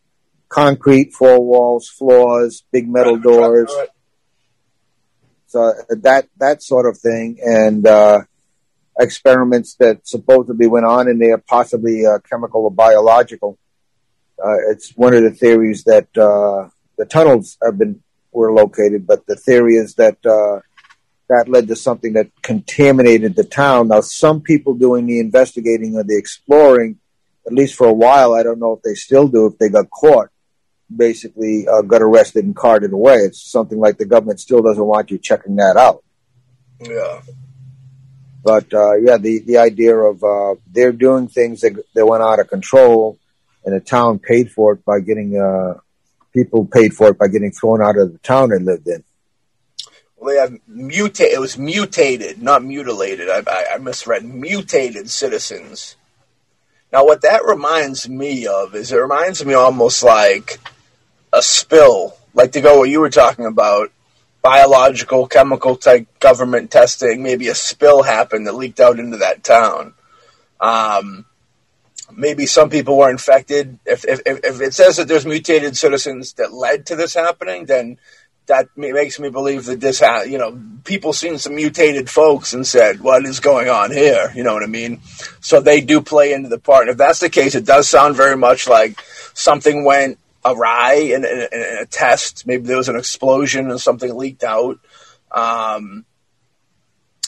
concrete, four walls, floors, big metal doors. So that that sort of thing, and uh, experiments that supposedly went on in there, possibly uh, chemical or biological. Uh, it's one of the theories that uh, the tunnels have been were located, but the theory is that uh, that led to something that contaminated the town. Now, some people doing the investigating or the exploring, at least for a while, I don't know if they still do, if they got caught, basically uh, got arrested and carted away. It's something like the government still doesn't want you checking that out. Yeah. But uh, yeah, the, the idea of uh, they're doing things that, that went out of control, and the town paid for it by getting uh, people paid for it by getting thrown out of the town they lived in. Well, they have mutate. It was mutated, not mutilated. I, I, I misread. Mutated citizens. Now, what that reminds me of is it reminds me almost like a spill, like to go what you were talking about, biological, chemical type government testing. Maybe a spill happened that leaked out into that town. Um, maybe some people were infected. If, if if it says that there's mutated citizens that led to this happening, then that makes me believe that this, ha- you know, people seen some mutated folks and said, "What is going on here?" You know what I mean? So they do play into the part. And if that's the case, it does sound very much like something went awry in, in, in a test. Maybe there was an explosion and something leaked out. Um,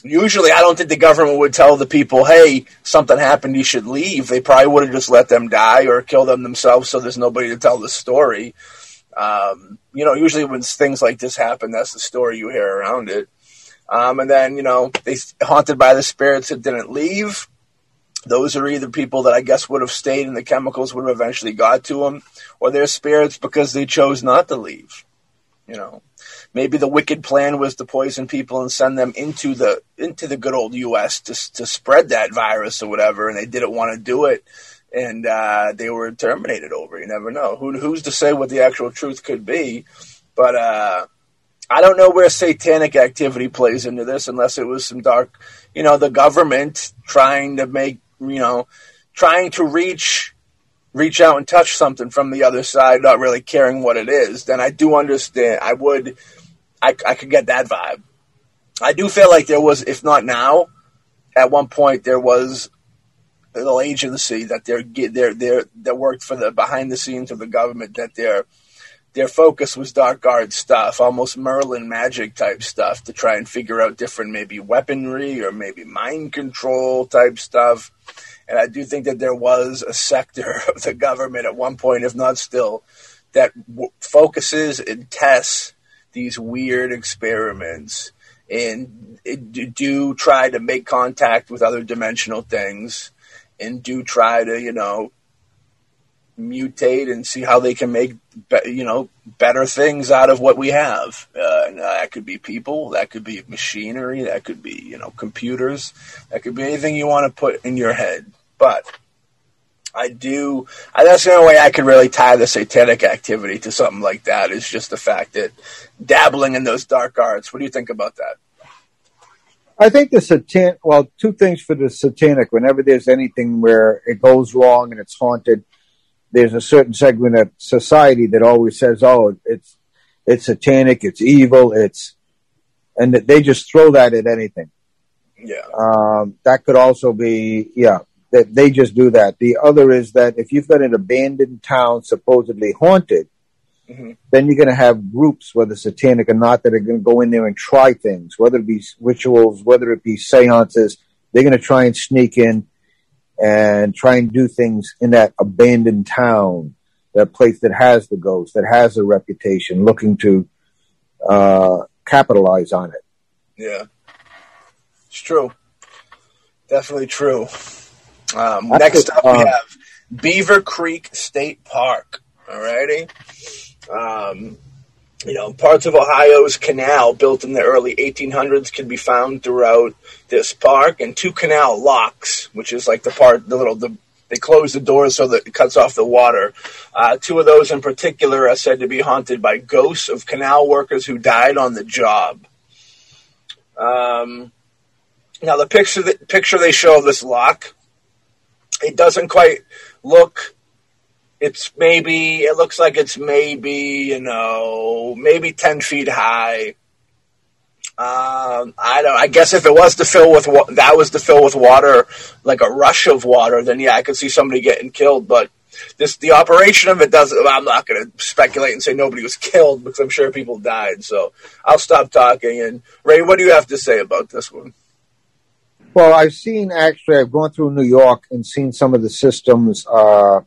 usually, I don't think the government would tell the people, "Hey, something happened. You should leave." They probably would have just let them die or kill them themselves, so there's nobody to tell the story. Um, you know, usually when things like this happen, that's the story you hear around it. Um, and then, you know, they haunted by the spirits that didn't leave. Those are either people that I guess would have stayed and the chemicals would have eventually got to them, or they're spirits because they chose not to leave. You know, maybe the wicked plan was to poison people and send them into the into the good old U.S. to to spread that virus or whatever, and they didn't want to do it and uh, they were terminated over. You never know. Who, who's to say what the actual truth could be? But uh, I don't know where satanic activity plays into this, unless it was some dark, you know, the government trying to make, you know, trying to reach reach out and touch something from the other side, not really caring what it is. Then I do understand. I would, I, I could get that vibe. I do feel like there was, if not now, at one point there was little agency that they're they're they're that worked for the behind the scenes of the government that their their focus was dark art stuff, almost Merlin magic type stuff to try and figure out different maybe weaponry or maybe mind control type stuff. And I do think that there was a sector of the government at one point, if not still, that w- focuses and tests these weird experiments and do try to make contact with other dimensional things and do try to, you know, mutate and see how they can make, be, you know, better things out of what we have. Uh, and, uh, that could be people, that could be machinery, that could be, you know, computers, that could be anything you want to put in your head. But I do, I, that's the only way I could really tie the satanic activity to something like that is just the fact that dabbling in those dark arts. What do you think about that? I think the satan. Well, two things for the satanic. Whenever there's anything where it goes wrong and it's haunted, there's a certain segment of society that always says, "Oh, it's it's satanic, it's evil, it's," and they just throw that at anything. Yeah. Um, that could also be, yeah, that they just do that. The other is that if you've got an abandoned town supposedly haunted, Mm-hmm. Then you're going to have groups, whether satanic or not, that are going to go in there and try things, whether it be rituals, whether it be seances. They're going to try and sneak in and try and do things in that abandoned town, that place that has the ghost, that has a reputation, looking to uh, capitalize on it. Yeah, it's true. Definitely true. Um, next up, we uh, have Beaver Creek State Park. Alrighty. Um, you know, parts of Ohio's canal built in the early 1800s can be found throughout this park, and two canal locks, which is like the part, the little, the, they close the doors so that it cuts off the water. Uh, two of those in particular are said to be haunted by ghosts of canal workers who died on the job. Um, now, the picture, the picture they show of this lock, it doesn't quite look it's maybe it looks like it's maybe you know maybe ten feet high. Um, I don't. I guess if it was to fill with that was to fill with water, like a rush of water, then yeah, I could see somebody getting killed. But this the operation of it doesn't. I'm not going to speculate and say nobody was killed because I'm sure people died. So I'll stop talking. And Ray, what do you have to say about this one? Well, I've seen actually. I've gone through New York and seen some of the systems. Uh,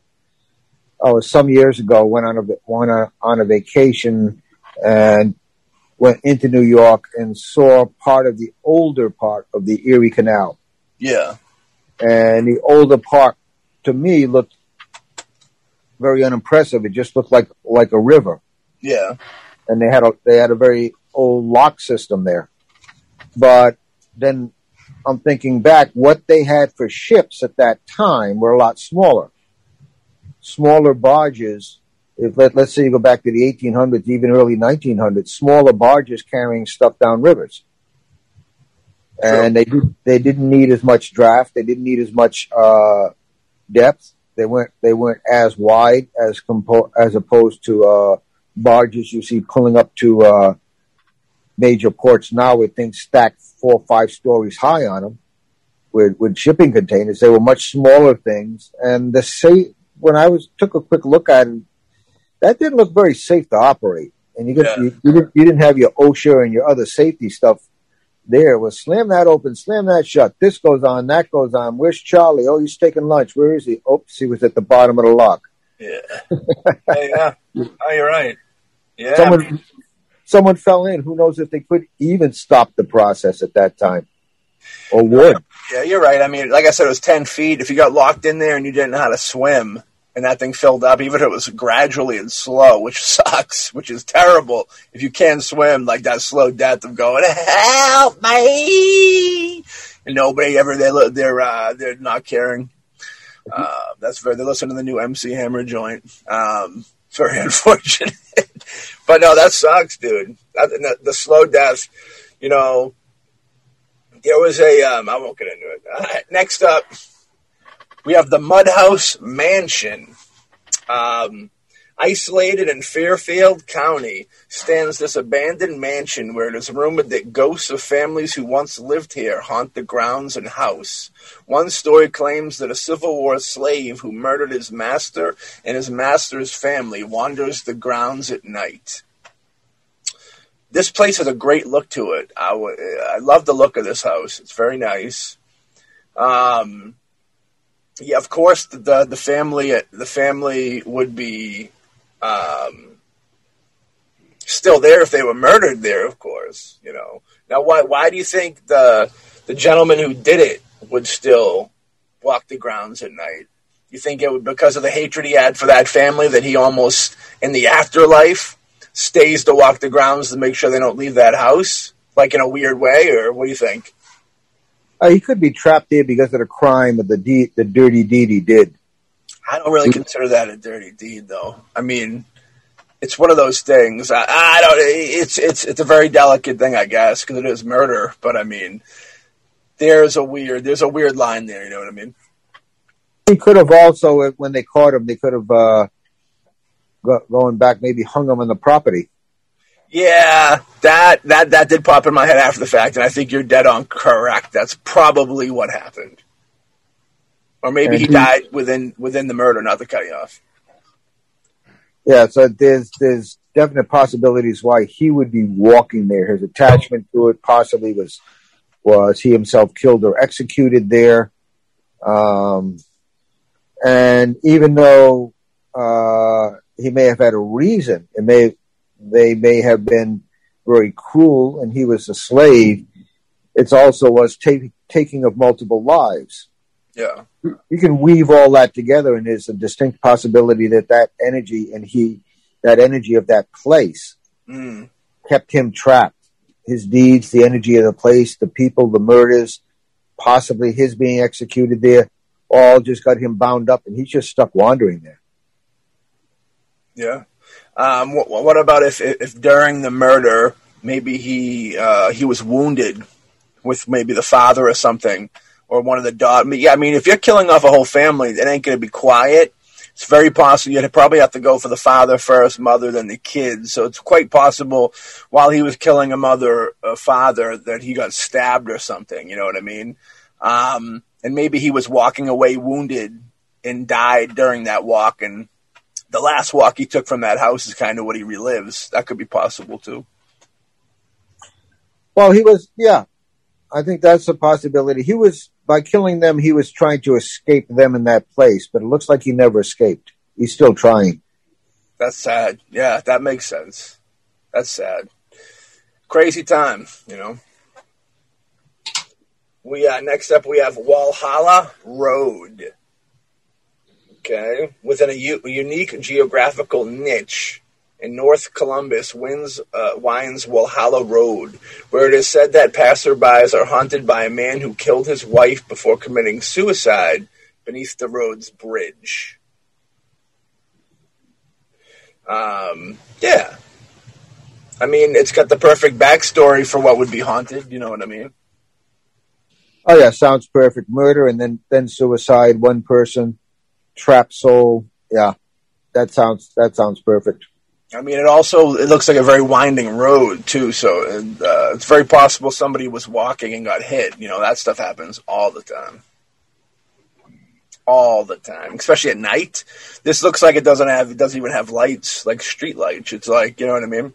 oh, some years ago, went on a went on a, on a vacation and went into New York and saw part of the older part of the Erie Canal. Yeah, and the older part to me looked very unimpressive. It just looked like like a river. Yeah, and they had a they had a very old lock system there, but then I'm thinking back, what they had for ships at that time were a lot smaller smaller barges. If let, let's say you go back to the 1800s, even early 1900s, smaller barges carrying stuff down rivers, and they they didn't need as much draft. They didn't need as much uh, depth. They weren't they weren't as wide as compo- as opposed to uh, barges you see pulling up to uh, major ports now with things stacked four or five stories high on them with with shipping containers. They were much smaller things, and the safe when I was took a quick look at it, that didn't look very safe to operate. And you, got, Yeah. you, you, didn't, you didn't have your OSHA and your other safety stuff there. Was slam that open, slam that shut. This goes on, that goes on. Where's Charlie? Oh, he's taking lunch. Where is he? Oops, he was at the bottom of the lock. Yeah. Hey, yeah. Oh, you're right. Yeah. Someone, someone fell in. Who knows if they could even stop the process at that time, or would? Yeah, you're right. I mean, like I said, it was 10 feet. If you got locked in there and you didn't know how to swim and that thing filled up, even if it was gradually and slow, which sucks, which is terrible. If you can't swim, like that slow death of going, help me! And nobody ever, they, they're, uh, they're not caring. Uh, that's very, they listen to the new MC Hammer joint. Um, very unfortunate. but no, that sucks, dude. That, the, the slow death, you know, there was a um, I won't get into it. All right, next up, we have the Mudhouse Mansion. Um, isolated in Fairfield County stands this abandoned mansion where it is rumored that ghosts of families who once lived here haunt the grounds and house. One story claims that a Civil War slave who murdered his master and his master's family wanders the grounds at night this place has a great look to it. I, w- I love the look of this house. It's very nice. Um, yeah, of course, the, the the family the family would be um, still there if they were murdered there. Of course, you know. Now, why why do you think the the gentleman who did it would still walk the grounds at night? You think it would because of the hatred he had for that family that he almost in the afterlife stays to walk the grounds to make sure they don't leave that house, like in a weird way, or what do you think? Uh, he could be trapped there because of the crime of the de- the dirty deed he did. I don't really consider that a dirty deed, though. I mean, it's one of those things. I, I don't. It's it's it's a very delicate thing, I guess, because it is murder. But I mean, there's a weird there's a weird line there. You know what I mean? He could have also, when they caught him, they could have uh, go- going back maybe hung him on the property. Yeah, that that that did pop in my head after the fact, and I think you're dead on correct. That's probably what happened, or maybe And he he- died within within the murder, not the cutting off. Yeah, so there's there's definite possibilities why he would be walking there. His attachment to it possibly was was he himself killed or executed there. Um, and even though uh, he may have had a reason, it may they may have been very cruel, and he was a slave. It also was ta- taking of multiple lives. Yeah, you can weave all that together and there's a distinct possibility that that energy and he that energy of that place mm. kept him trapped. His deeds the energy of the place the people the murders possibly his being executed there all just got him bound up and he's just stuck wandering there yeah. Um, what, what about if if during the murder maybe he uh, he was wounded with maybe the father or something or one of the daughters? Yeah, I mean, if you're killing off a whole family, it ain't going to be quiet. It's very possible you'd probably have to go for the father first, mother, then the kids. So it's quite possible while he was killing a mother, a father, that he got stabbed or something. You know what I mean? Um, and maybe he was walking away wounded and died during that walk. And the last walk he took from that house is kind of what he relives. That could be possible too. well he was yeah i think that's a possibility he was by killing them he was trying to escape them in that place but it looks like he never escaped he's still trying That's sad. Yeah, that makes sense. That's sad. Crazy time, you know. We uh, next up we have Walhalla Road. Okay, within a, u- unique geographical niche in North Columbus, winds, uh, winds Walhalla Road, where it is said that passerbys are haunted by a man who killed his wife before committing suicide beneath the road's bridge. Um, yeah. I mean, it's got the perfect backstory for what would be haunted. You know what I mean? Oh yeah, sounds perfect. Murder and then then suicide. One person Trap Soul. Yeah, that sounds that sounds perfect. I mean, it also it looks like a very winding road too, so uh, it's very possible somebody was walking and got hit. You know, that stuff happens all the time, all the time, especially at night. This looks like it doesn't have it doesn't even have lights like street lights. It's like you know what I mean.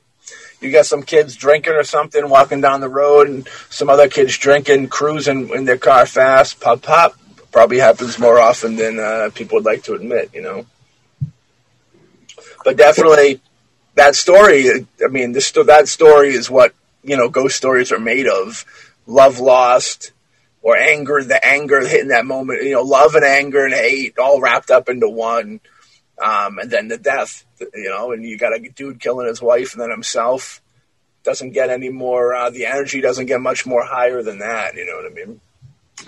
You got some kids drinking or something, walking down the road, and some other kids drinking, cruising in their car fast, pop pop. Probably happens more often than uh, people would like to admit, you know. But definitely that story, I mean, this, that story is what, you know, ghost stories are made of. Love lost or anger, the anger hitting that moment, you know, love and anger and hate all wrapped up into one. Um, and then the death, you know, and you got a dude killing his wife and then himself. Doesn't get any more, uh, the energy doesn't get much more higher than that, you know what I mean?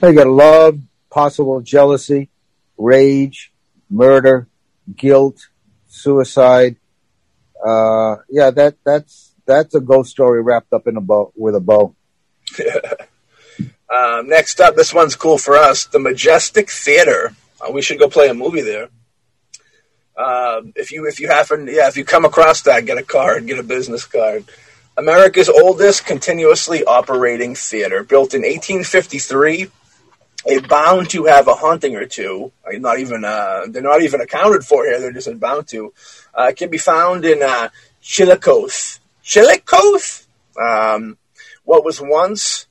You got love, possible jealousy, rage, murder, guilt, suicide, uh, yeah, that that's that's a ghost story wrapped up in a bow with a bow. um, next up, this one's cool for us: the Majestic Theater. Uh, we should go play a movie there. Uh, if you if you happen, yeah, if you come across that, get a card, get a business card. America's oldest continuously operating theater, built in 1853. Bound to have a haunting or two. Not even uh, they're not even accounted for here. They're just bound to uh, can be found in uh, Chillicothe. Chillicothe? Um, what was once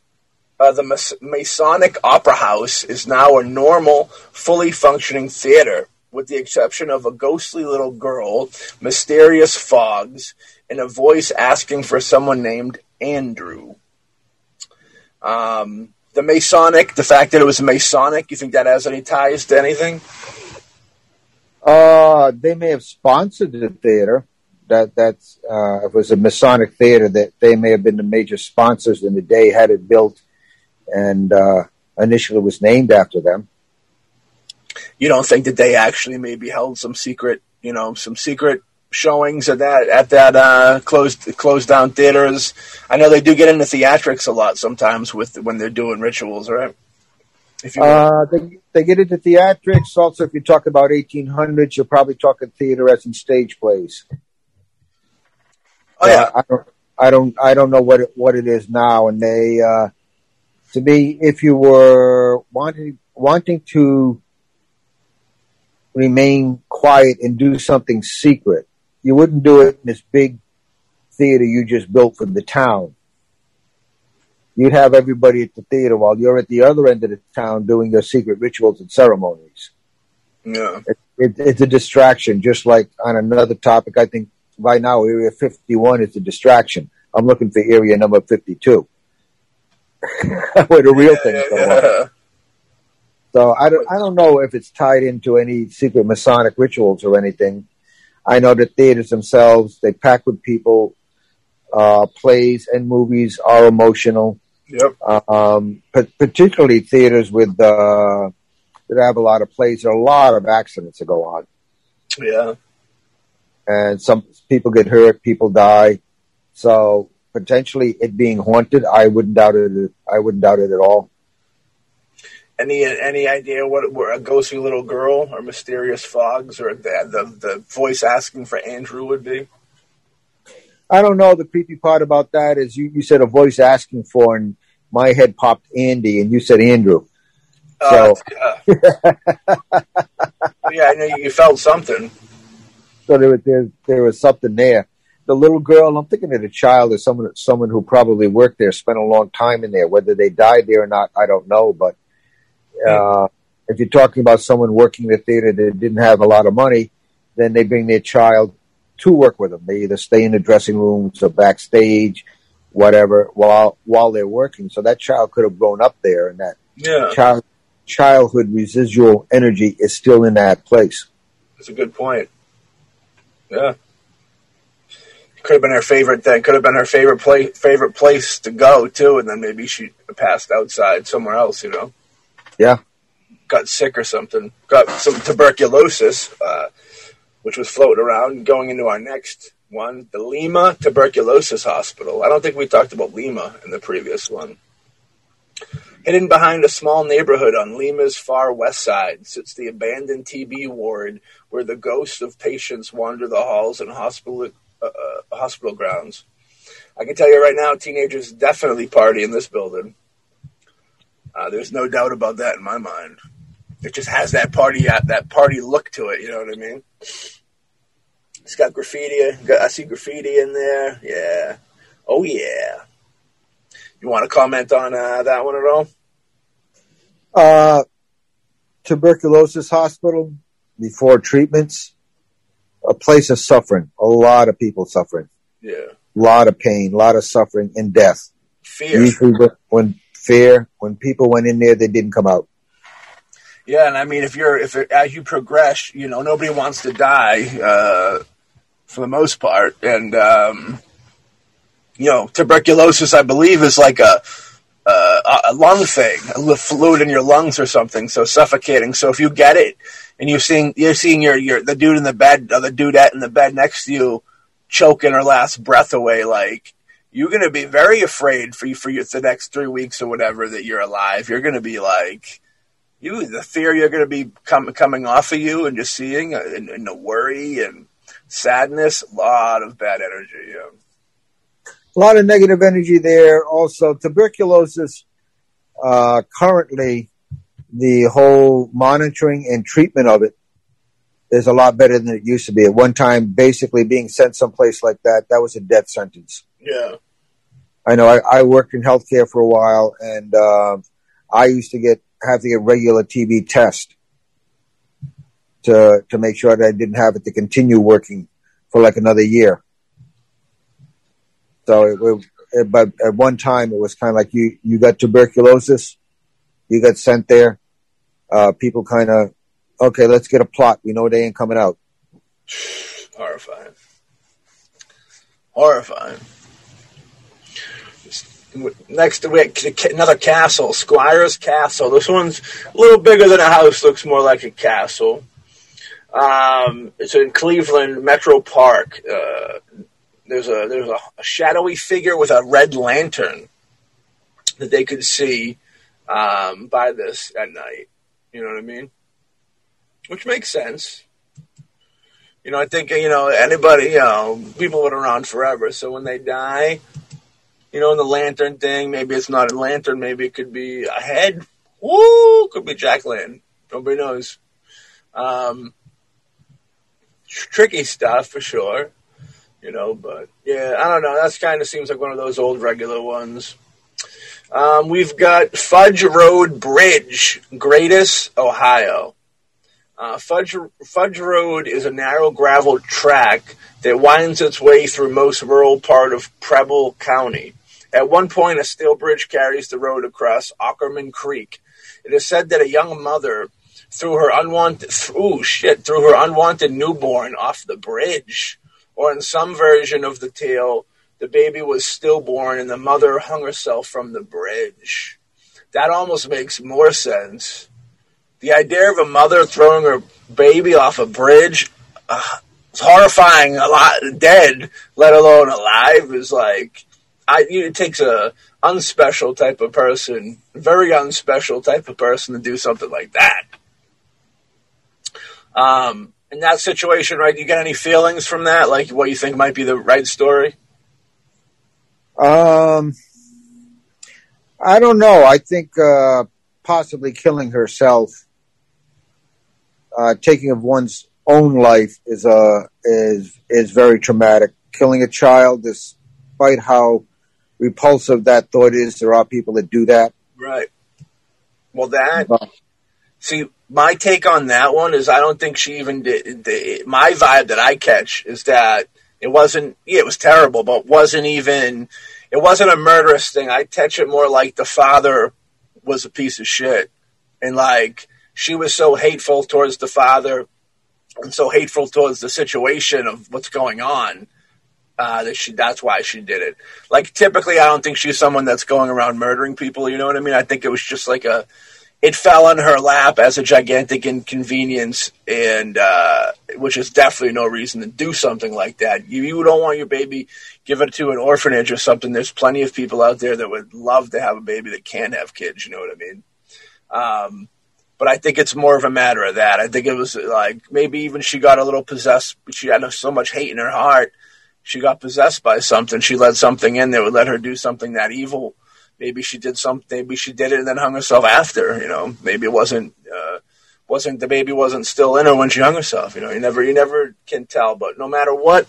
uh, the Masonic Opera House is now a normal, fully functioning theater, with the exception of a ghostly little girl, mysterious fogs, and a voice asking for someone named Andrew. Um, the Masonic, the fact that it was Masonic, you think that has any ties to anything? Uh, they may have sponsored the theater. That that's uh, it was a Masonic theater that they may have been the major sponsors in the day had it built, and uh, initially was named after them. You don't think that they actually maybe held some secret, you know, some secret showings at that at that uh, closed closed down theaters? I know they do get into theatrics a lot sometimes with when they're doing rituals, right? If you uh, they, they get into theatrics. Also, if you talk about 1800s, you're probably talking theater as in stage plays. Oh yeah, uh, I don't, I don't, I don't know what it, what it is now. And they, uh, to me, if you were wanting wanting to remain quiet and do something secret, you wouldn't do it in this big theater you just built for the town you'd have everybody at the theater while you're at the other end of the town doing your secret rituals and ceremonies. Yeah. It, it, it's a distraction, just like on another topic. I think right now, Area 51 is a distraction. I'm looking for area number 52, where the real yeah, things go yeah. on. So I don't, I don't know if it's tied into any secret Masonic rituals or anything. I know the theaters themselves, they pack with people. Uh, plays and movies are emotional. Yep. Um, particularly theaters with uh, that have a lot of plays. There are a lot of accidents that go on. Yeah. And some people get hurt, people die. So potentially it being haunted, I wouldn't doubt it. I wouldn't doubt it at all. Any any idea what, what a ghostly little girl or mysterious fogs or the, the the voice asking for Andrew would be? I don't know. The creepy part about that is you, you said a voice asking for, and my head popped Andy, and you said Andrew. Uh, so, yeah. yeah, I know you felt something. So there, was there, there was something there. The little girl, I'm thinking of a child or someone, someone who probably worked there, spent a long time in there. Whether they died there or not, I don't know. But uh, if you're talking about someone working in the theater that didn't have a lot of money, then they bring their child to work with them. They either stay in the dressing rooms or backstage, whatever, while while they're working. So that child could have grown up there, and that yeah. child childhood residual energy is still in that place. That's a good point. Yeah. Could have been her favorite thing. Could have been her favorite place, favorite place to go too, and then maybe she passed outside somewhere else. You know. Yeah. Got sick or something. Got some tuberculosis. Uh, which was floating around going into our next one, the Lima Tuberculosis Hospital. I don't think we talked about Lima in the previous one. Hidden behind a small neighborhood on Lima's far west side sits the abandoned TB ward where the ghosts of patients wander the halls and hospital, uh, uh, hospital grounds. I can tell you right now, teenagers definitely party in this building. Uh, there's no doubt about that in my mind. It just has that party that party look to it. You know what I mean? It's got graffiti. I see graffiti in there. Yeah. Oh yeah. You want to comment on uh, that one at all? Uh, tuberculosis hospital before treatments, a place of suffering. A lot of people suffering. Yeah. A lot of pain, a lot of suffering and death. Fear. Usually when fear, when people went in there, they didn't come out. Yeah, and I mean, if you're if as you progress, you know, nobody wants to die uh, for the most part, and um, you know, tuberculosis, I believe, is like a uh, a lung thing, a fluid in your lungs or something, so suffocating. So if you get it, and you're seeing you're seeing your your the dude in the bed, or the dudette in the bed next to you, choking her last breath away, like you're going to be very afraid for you for you, the next three weeks or whatever that you're alive. You're going to be like you the fear you're going to be com- coming off of you and just seeing uh, and, and, the worry and sadness a lot of bad energy yeah. a lot of negative energy there also tuberculosis uh, currently the whole monitoring and treatment of it is a lot better than it used to be at one time basically being sent someplace like that that was a death sentence yeah i know i, I worked in healthcare for a while and uh, i used to get have to get regular TB test to to make sure that I didn't have it to continue working for like another year. So it, it, but at one time it was kind of like you you got tuberculosis, you got sent there. Uh, people kind of okay, let's get a plot. We know they ain't coming out. Horrifying. Horrifying. Next to it, another castle, Squire's Castle. This one's a little bigger than a house, looks more like a castle. Um, it's in Cleveland Metro Park. Uh, there's a there's a, shadowy figure with a red lantern that they could see um, by this at night. You know what I mean? Which makes sense. You know, I think you know anybody. You know, people have been around forever, so when they die, you know, in the lantern thing. Maybe it's not a lantern. Maybe it could be a head. Woo! Could be Jack Lantern. Nobody knows. Um, tricky stuff for sure. You know, but yeah, I don't know. That's kind of seems like one of those old regular ones. Um, we've got Fudge Road Bridge, Gratis, Ohio. Uh, Fudge, Fudge Road is a narrow gravel track that winds its way through most rural part of Preble County. At one point, a steel bridge carries the road across Aukerman Creek. It is said that a young mother threw her unwanted, ooh, shit, threw her unwanted newborn off the bridge. Or in some version of the tale, the baby was stillborn and the mother hung herself from the bridge. That almost makes more sense. The idea of a mother throwing her baby off a bridge, uh, it's horrifying. A lot dead, let alone alive, is like I, it takes a unspecial type of person, very unspecial type of person to do something like that. Um, in that situation, right? Do you get any feelings from that, like what you think might be the right story? Um, I don't know. I think uh, possibly killing herself, uh, taking of one's own life is uh, is is very traumatic. Killing a child, despite how repulsive that thought is. There are people that do that. Right. Well, that. see, my take on that one is I don't think she even did. The, my vibe that I catch is that it wasn't. Yeah, it was terrible, but wasn't even. It wasn't a murderous thing. I catch it more like the father was a piece of shit, and like she was so hateful towards the father, and so hateful towards the situation of what's going on uh, that she that's why she did it. Like typically, I don't think she's someone that's going around murdering people. You know what I mean? I think it was just like a it fell on her lap as a gigantic inconvenience, and uh, which is definitely no reason to do something like that. You, you don't want your baby give it to an orphanage or something. There's plenty of people out there that would love to have a baby that can't have kids. You know what I mean? Um, but I think it's more of a matter of that. I think it was like maybe even she got a little possessed. She had so much hate in her heart. She got possessed by something. She let something in that would let her do something that evil maybe she did something. Maybe she did it and then hung herself after. You know, maybe it wasn't uh, wasn't the baby wasn't still in her when she hung herself. You know, you never you never can tell. But no matter what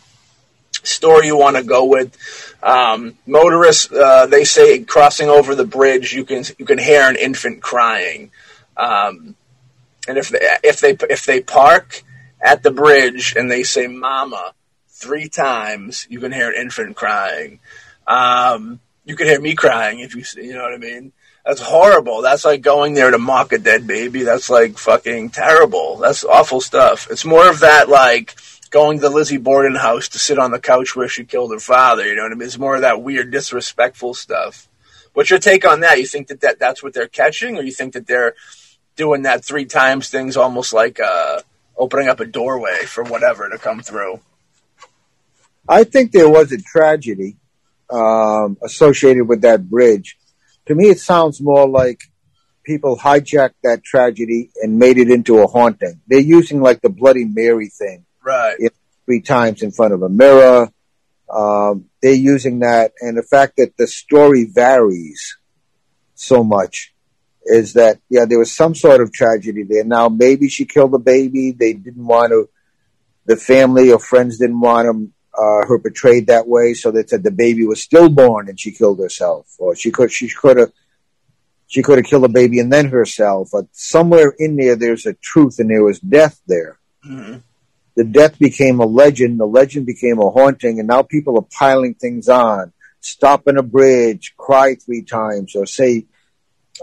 story you want to go with, um, motorists uh, they say crossing over the bridge you can you can hear an infant crying, um, and if they if they if they park at the bridge and they say "mama" three times, you can hear an infant crying. Um, you can hear me crying if you you know what I mean. That's horrible. That's like going there to mock a dead baby. That's like fucking terrible. That's awful stuff. It's more of that like going to the Lizzie Borden house to sit on the couch where she killed her father. You know what I mean? It's more of that weird, disrespectful stuff. What's your take on that? You think that, that that's what they're catching, or you think that they're doing that three times things almost like uh, opening up a doorway for whatever to come through? I think there was a tragedy um, associated with that bridge. To me, it sounds more like people hijacked that tragedy and made it into a haunting. They're using like the Bloody Mary thing, right? Three times in front of a mirror. Um, they're using that, and the fact that the story varies so much is that yeah, there was some sort of tragedy there. Now maybe she killed the baby. They didn't want to. The family or friends didn't want them uh, her portrayed that way, so that said the baby was stillborn and she killed herself, or she could she could have she could have killed a baby and then herself. But somewhere in there, there's a truth, and there was death there. Mm-hmm. The death became a legend. The legend became a haunting, and now people are piling things on. Stop in a bridge, cry three times, or say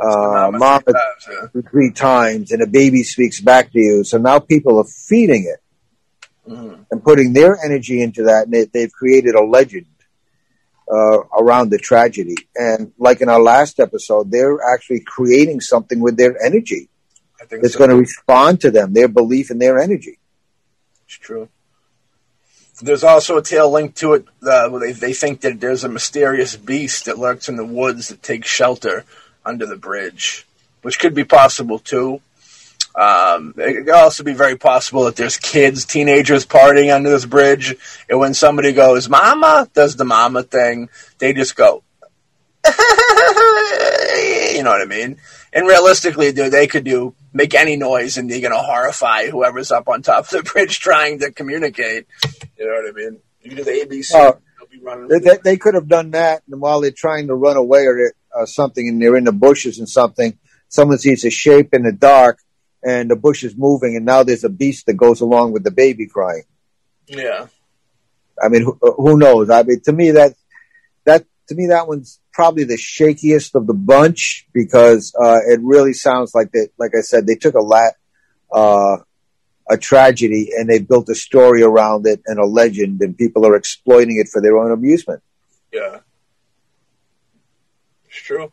uh, mama three times, yeah. three times, and a baby speaks back to you. So now people are feeding it mm-hmm. and putting their energy into that, and they, have created a legend uh, around the tragedy. And like in our last episode, they're actually creating something with their energy that's so. going to respond to them, their belief in their energy. It's true. There's also a tale linked to it uh, where they, they think that there's a mysterious beast that lurks in the woods that takes shelter under the bridge, which could be possible too. Um, it could also be very possible that there's kids, teenagers partying under this bridge, and when somebody goes, "Mama," does the mama thing, they just go, you know what I mean? And realistically, dude, they could do make any noise, and you're gonna horrify whoever's up on top of the bridge trying to communicate. You know what I mean? You can do the ABC. Oh, they, they, they, could have done that, and while they're trying to run away or uh, something, and they're in the bushes and something, someone sees a shape in the dark and the bush is moving, and now there's a beast that goes along with the baby crying. Yeah. I mean, who, who knows? I mean, to me that that to me that one's probably the shakiest of the bunch because uh, it really sounds like that. Like I said, they took a lat uh, a tragedy and they built a story around it and a legend, and people are exploiting it for their own amusement. Yeah, it's true.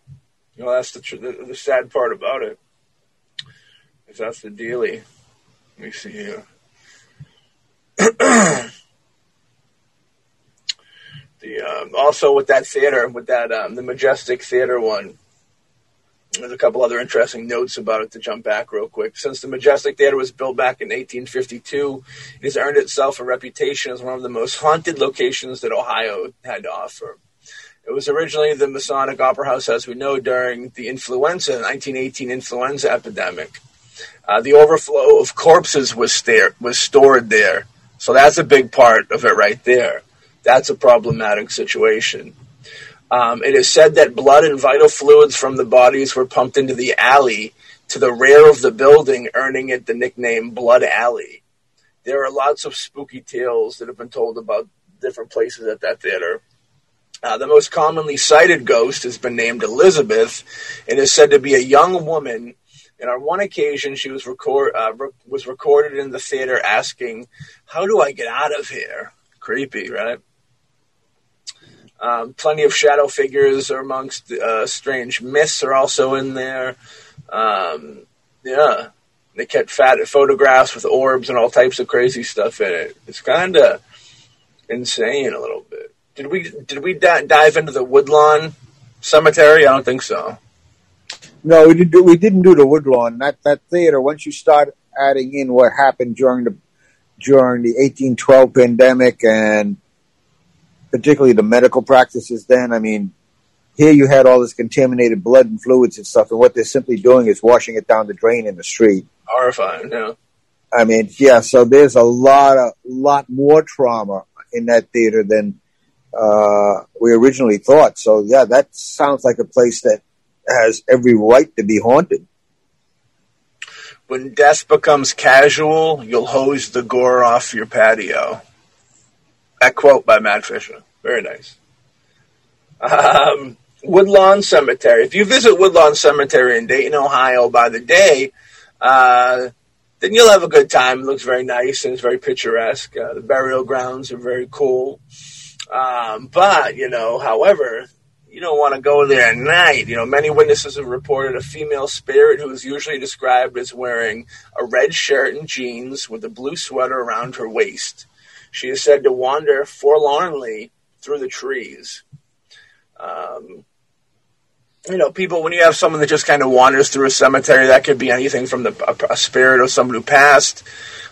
You know, that's the, tr- the, the sad part about it that's the dealie. Let me see here. the um, also with that theater, with that um, the Majestic Theater one. There's a couple other interesting notes about it to jump back real quick. Since the Majestic Theater was built back in 1852, it has earned itself a reputation as one of the most haunted locations that Ohio had to offer. It was originally the Masonic Opera House, as we know, during the influenza, 1918 influenza epidemic. Uh, the overflow of corpses was there was stored there, so that's a big part of it right there. That's a problematic situation. Um, it is said that blood and vital fluids from the bodies were pumped into the alley to the rear of the building, earning it the nickname Blood Alley. There are lots of spooky tales that have been told about different places at that theater. Uh, the most commonly cited ghost has been named Elizabeth and is said to be a young woman and on one occasion, she was record uh, re- was recorded in the theater asking, "How do I get out of here?" Creepy, right? Um, plenty of shadow figures are amongst uh, strange myths are also in there. Um, yeah, they kept fat photographs with orbs and all types of crazy stuff in it. It's kind of insane a little bit. Did we did we di- dive into the Woodlawn Cemetery? I don't think so. No, we didn't do. We didn't do the Woodlawn. That that theater. Once you start adding in what happened during the during the 1812 pandemic and particularly the medical practices, then I mean, here you had all this contaminated blood and fluids and stuff, and what they're simply doing is washing it down the drain in the street. Horrifying. Yeah. I mean, yeah. So there's a lot of lot more trauma in that theater than uh, we originally thought. So yeah, that sounds like a place that has every right to be haunted. When death becomes casual, you'll hose the gore off your patio. That quote by Matt Fisher. Very nice. Um, Woodlawn Cemetery. If you visit Woodlawn Cemetery in Dayton, Ohio by the day, uh, then you'll have a good time. It looks very nice and it's very picturesque. Uh, the burial grounds are very cool. Um, but, you know, however, you don't want to go there at night. You know, many witnesses have reported a female spirit who is usually described as wearing a red shirt and jeans with a blue sweater around her waist. She is said to wander forlornly through the trees. Um, you know, people, when you have someone that just kind of wanders through a cemetery, that could be anything from the, a, a spirit of someone who passed,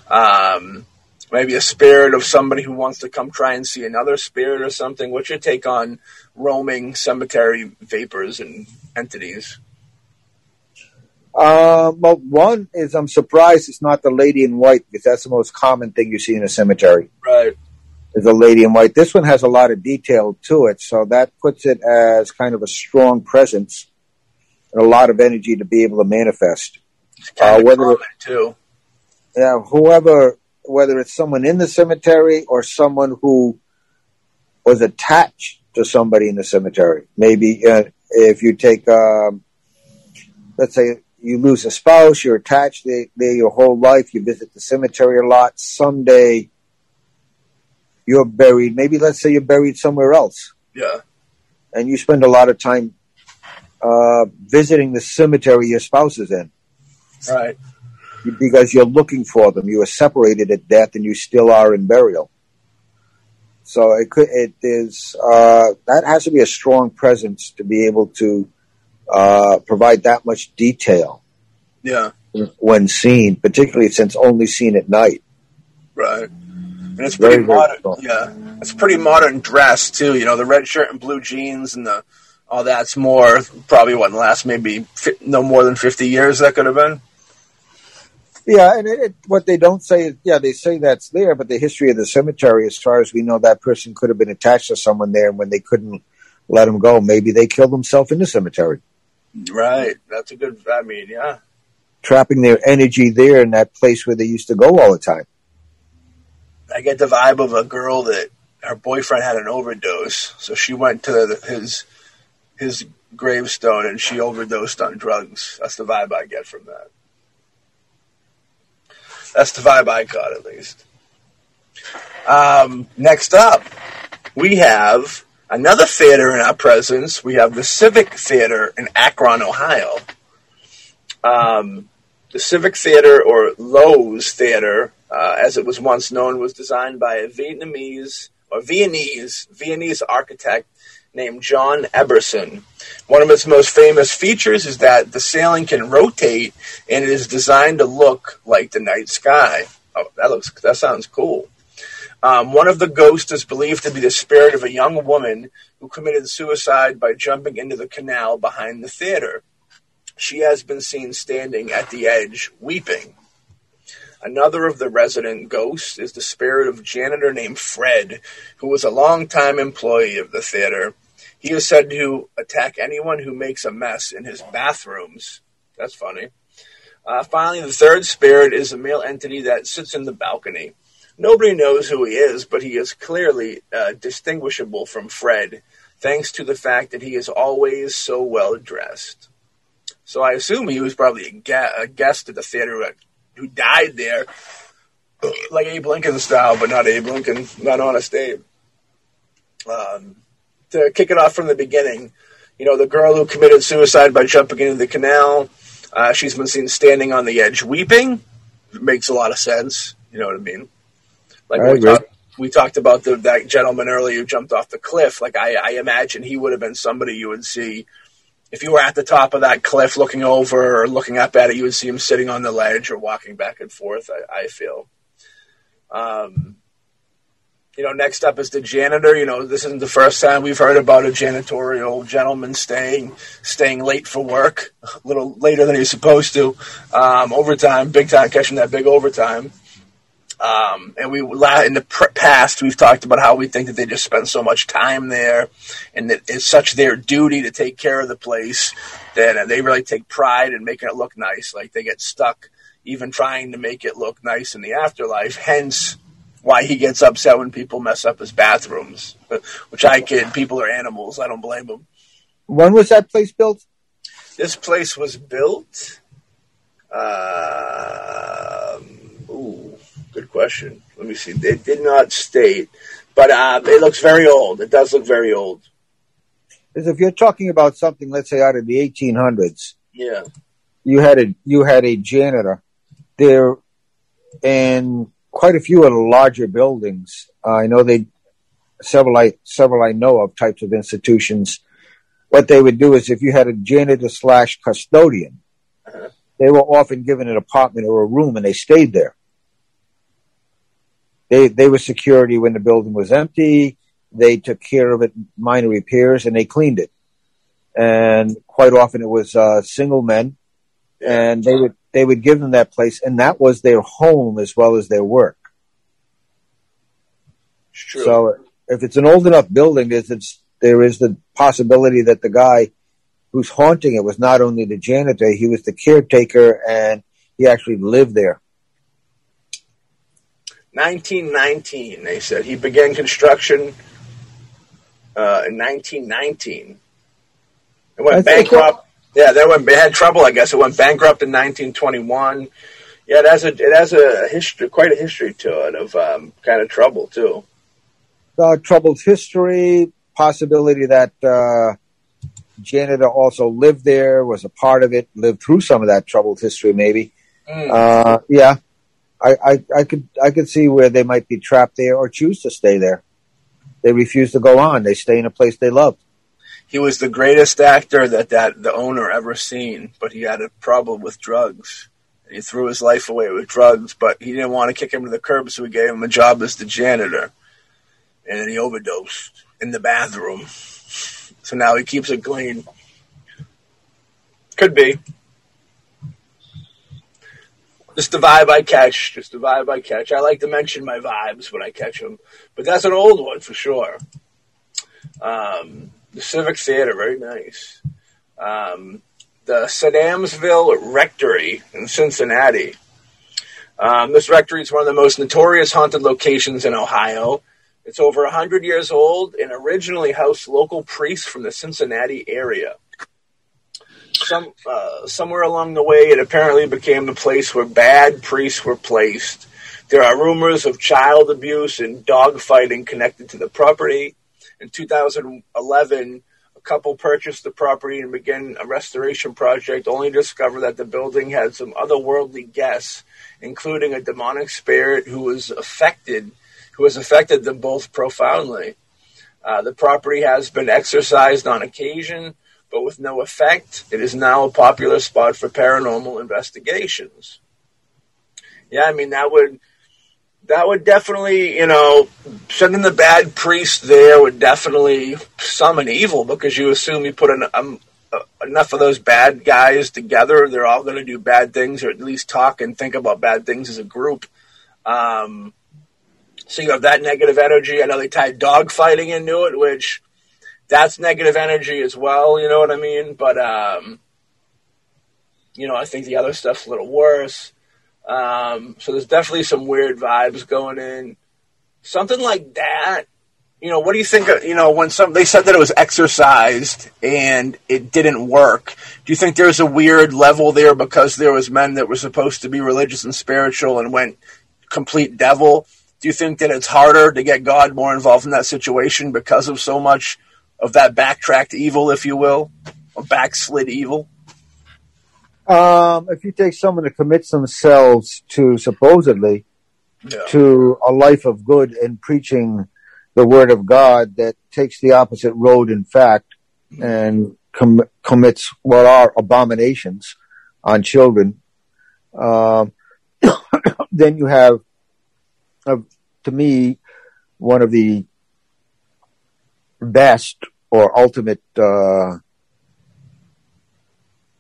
um, maybe a spirit of somebody who wants to come try and see another spirit or something. What's your take on roaming cemetery vapors and entities? Uh, well, one is I'm surprised it's not the lady in white because that's the most common thing you see in a cemetery. Right. Is a lady in white. This one has a lot of detail to it, so that puts it as kind of a strong presence and a lot of energy to be able to manifest. It's kind Uh, of whether- too. Yeah, whoever, whether it's someone in the cemetery or someone who was attached to somebody in the cemetery. Maybe uh, if you take, um, let's say you lose a spouse, you're attached there, there your whole life, you visit the cemetery a lot. Someday you're buried. Maybe let's say you're buried somewhere else, Yeah. and you spend a lot of time uh, visiting the cemetery your spouse is in Right. Because you're looking for them. You were separated at death, and you still are in burial. So it could it is uh, that has to be a strong presence to be able to uh, provide that much detail Yeah. when seen, particularly since only seen at night. Right. And it's Very, pretty very modern. strong. Yeah. It's pretty modern dress too. You know, the red shirt and blue jeans and the all that's more probably wouldn't last maybe fi- no more than fifty years. That could have been. Yeah, and it, it, what they don't say is, yeah, they say that's there, but the history of the cemetery, as far as we know, that person could have been attached to someone there, and when they couldn't let him go, maybe they killed themselves in the cemetery. Right. That's a good. I mean, yeah. trapping their energy there in that place where they used to go all the time. I get the vibe of a girl that her boyfriend had an overdose, so she went to the, his his gravestone and she overdosed on drugs. That's the vibe I get from that. That's the vibe I got, at least. Um, next up, we have another theater in our presence. We have the Civic Theater in Akron, Ohio. Um, the Civic Theater, or Loew's Theater, uh, as it was once known, was designed by a Vietnamese or Viennese Viennese architect named John Eberson. One of its most famous features is that the ceiling can rotate, and it is designed to look like the night sky. Oh, that looks that sounds cool. Um, one of the ghosts is believed to be the spirit of a young woman who committed suicide by jumping into the canal behind the theater. She has been seen standing at the edge, weeping. Another of the resident ghosts is the spirit of janitor named Fred, who was a longtime employee of the theater. He is said to attack anyone who makes a mess in his bathrooms. That's funny. Uh, finally, the third spirit is a male entity that sits in the balcony. Nobody knows who he is, but he is clearly uh, distinguishable from Fred, thanks to the fact that he is always so well dressed. So I assume he was probably a, ga- a guest at the theater who, died there, like Abe Lincoln style, but not Abe Lincoln, not honest Abe. Um, to kick it off from the beginning, you know, the girl who committed suicide by jumping into the canal, Uh, she's been seen standing on the edge weeping. It Makes a lot of sense. You know what I mean? Like I we, talk, we talked about the, that gentleman earlier who jumped off the cliff. Like I, I imagine he would have been somebody you would see if you were at the top of that cliff looking over or looking up at it. You would see him sitting on the ledge or walking back and forth. I, I feel. Um, you know, next up is the janitor. You know, this isn't the first time we've heard about a janitorial gentleman staying staying late for work, a little later than he's supposed to. Um, overtime, big time, catching that big overtime. Um, and we in the past we've talked about how we think that they just spend so much time there, and that it's such their duty to take care of the place that they really take pride in making it look nice. Like they get stuck even trying to make it look nice in the afterlife. Hence, why he gets upset when people mess up his bathrooms. Which I kid, people are animals. I don't blame them. When was that place built? This place was built. Uh, ooh, good question. Let me see. It did not state, but uh, it looks very old. It does look very old. Because if you're talking about something, let's say out of the 1800s, Yeah. you had a you had a janitor there, and quite a few of the larger buildings. Uh, I know they several I several I know of types of institutions. What they would do is if you had a janitor slash custodian, they were often given an apartment or a room, and they stayed there. They they were security when the building was empty. They took care of it, minor repairs, and they cleaned it. And quite often it was uh, single men, and they would they would give them that place, and that was their home as well as their work. True. So if it's an old enough building, there's it's, there is the possibility that the guy who's haunting it was not only the janitor, he was the caretaker, and he actually lived there. 1919, they said. He began construction uh, in 1919. It went bankrupt. Yeah, they went. They had trouble, I guess. It went bankrupt in 1921. Yeah, it has a it has a history, quite a history to it of um, kind of trouble too. Uh, troubled history, possibility that uh, janitor also lived there, was a part of it, lived through some of that troubled history, maybe. Mm. Uh, yeah, I, I, I could I could see where they might be trapped there or choose to stay there. They refuse to go on. They stay in a place they love. He was the greatest actor that, that the owner ever seen, but he had a problem with drugs. He threw his life away with drugs, but he didn't want to kick him to the curb, so he gave him a job as the janitor. And then he overdosed in the bathroom. So now he keeps it clean. Could be. Just the vibe I catch. Just the vibe I catch. I like to mention my vibes when I catch them. But that's an old one for sure. Um, the Civic Theater, very nice. Um, the Sedamsville Rectory in Cincinnati. Um, this rectory is one of the most notorious haunted locations in Ohio. It's over 100 years old and originally housed local priests from the Cincinnati area. Some, uh, somewhere along the way, it apparently became the place where bad priests were placed. There are rumors of child abuse and dogfighting connected to the property. In 2011, a couple purchased the property and began a restoration project, only to discover that the building had some otherworldly guests, including a demonic spirit who was affected, who has affected them both profoundly. Uh, the property has been exorcised on occasion, but with no effect. It is now a popular spot for paranormal investigations. Yeah, I mean that would that would definitely, you know, sending the bad priest there would definitely summon evil because you assume you put an, um, uh, enough of those bad guys together, they're all going to do bad things or at least talk and think about bad things as a group. Um, so you have that negative energy. I know they tied dog fighting into it, which that's negative energy as well. You know what I mean? But um, you know, I think the other stuff's a little worse. Um, so there's definitely some weird vibes going in. Something like that. You know, what do you think? Of, you know, when some they said that it was exercised and it didn't work. Do you think there's a weird level there because there was men that were supposed to be religious and spiritual and went complete devil? Do you think that it's harder to get God more involved in that situation because of so much of that backtracked evil, if you will, or backslid evil? Um, if you take someone that commits themselves to supposedly Yeah. to a life of good and preaching the word of God that takes the opposite road, in fact, and com- commits what are abominations on children, um, then you have, uh, to me, one of the best or ultimate uh,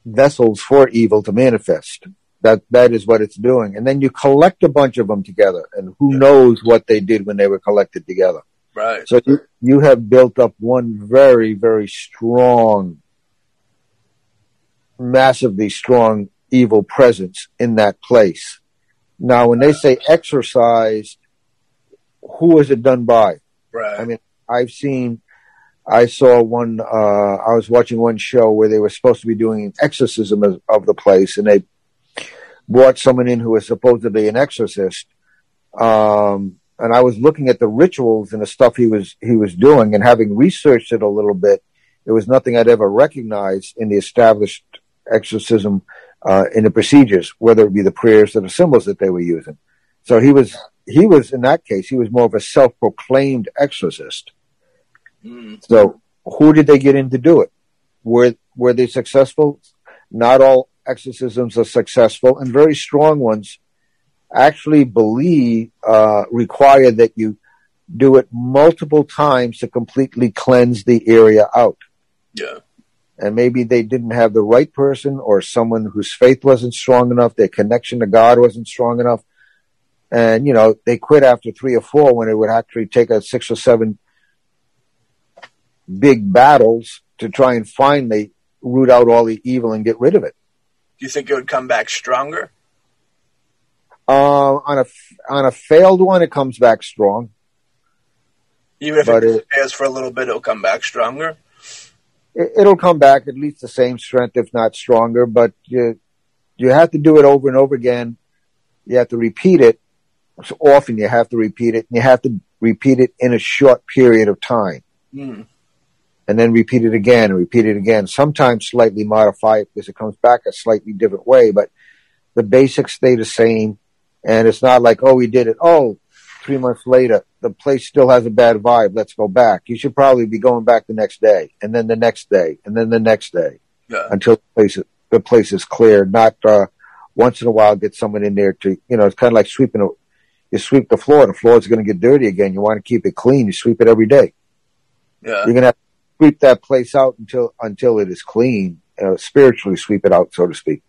vessels for evil to manifest. That that is what it's doing, and then you collect a bunch of them together, and who Yeah. knows what they did when they were collected together. Right. So you, you have built up one very, very strong, massively strong evil presence in that place. Now, when they say exorcised, who is it done by? Right. I mean, I've seen, I saw one, uh, I was watching one show where they were supposed to be doing an exorcism of, of the place and they brought someone in who was supposed to be an exorcist. Um, and I was looking at the rituals and the stuff he was, he was doing and having researched it a little bit, it was nothing I'd ever recognized in the established exorcism, uh, in the procedures, whether it be the prayers or the symbols that they were using. So he was, he was, in that case, he was more of a self-proclaimed exorcist. Mm. So who did they get in to do it? Were were they successful? Not all exorcisms are successful, and very strong ones actually believe uh, require that you do it multiple times to completely cleanse the area out. Yeah. And maybe they didn't have the right person or someone whose faith wasn't strong enough, their connection to God wasn't strong enough. And, you know, they quit after three or four when it would actually take a six or seven big battles to try and finally root out all the evil and get rid of it. Do you think it would come back stronger? Uh, on a on a failed one, it comes back strong. Even if But it disappears for a little bit, it'll come back stronger. It, it'll come back at least the same strength, if not stronger. But you you have to do it over and over again. You have to repeat it. So often you have to repeat it, and you have to repeat it in a short period of time, Mm. And then repeat it again and repeat it again. Sometimes slightly modify it because it comes back a slightly different way, but the basics stay the same. And it's not like, oh, we did it. Oh, three months later, the place still has a bad vibe. Let's go back. You should probably be going back the next day and then the next day and then the next day Yeah. until the place, the place is clear. Not, uh, once in a while get someone in there to, you know, it's kind of like sweeping a, you sweep the floor. The floor is going to get dirty again. You want to keep it clean. You sweep it every day. Yeah. You're going to have sweep that place out until, until it is clean, uh, spiritually sweep it out, so to speak.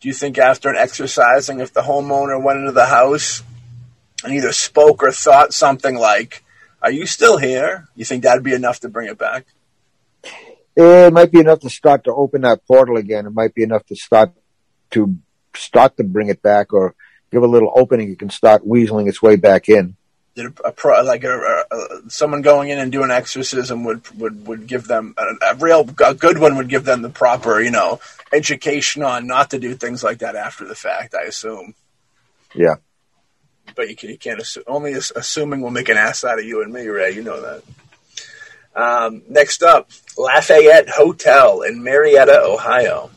Do you think after an exercising, if the homeowner went into the house and either spoke or thought something like, Are you still here? You think that'd be enough to bring it back? It might be enough to start to open that portal again. It might be enough to start to start to bring it back or give a little opening. It can start weaseling its way back in. Did a, pro, like a, a, a, someone going in and doing exorcism would would would give them a, a real a good one would give them the proper you know education on not to do things like that after the fact. I assume, Yeah. but you, can, you can't assume. Only assuming will make an ass out of you and me, Ray. You know that. Um, next up, Lafayette Hotel in Marietta, Ohio.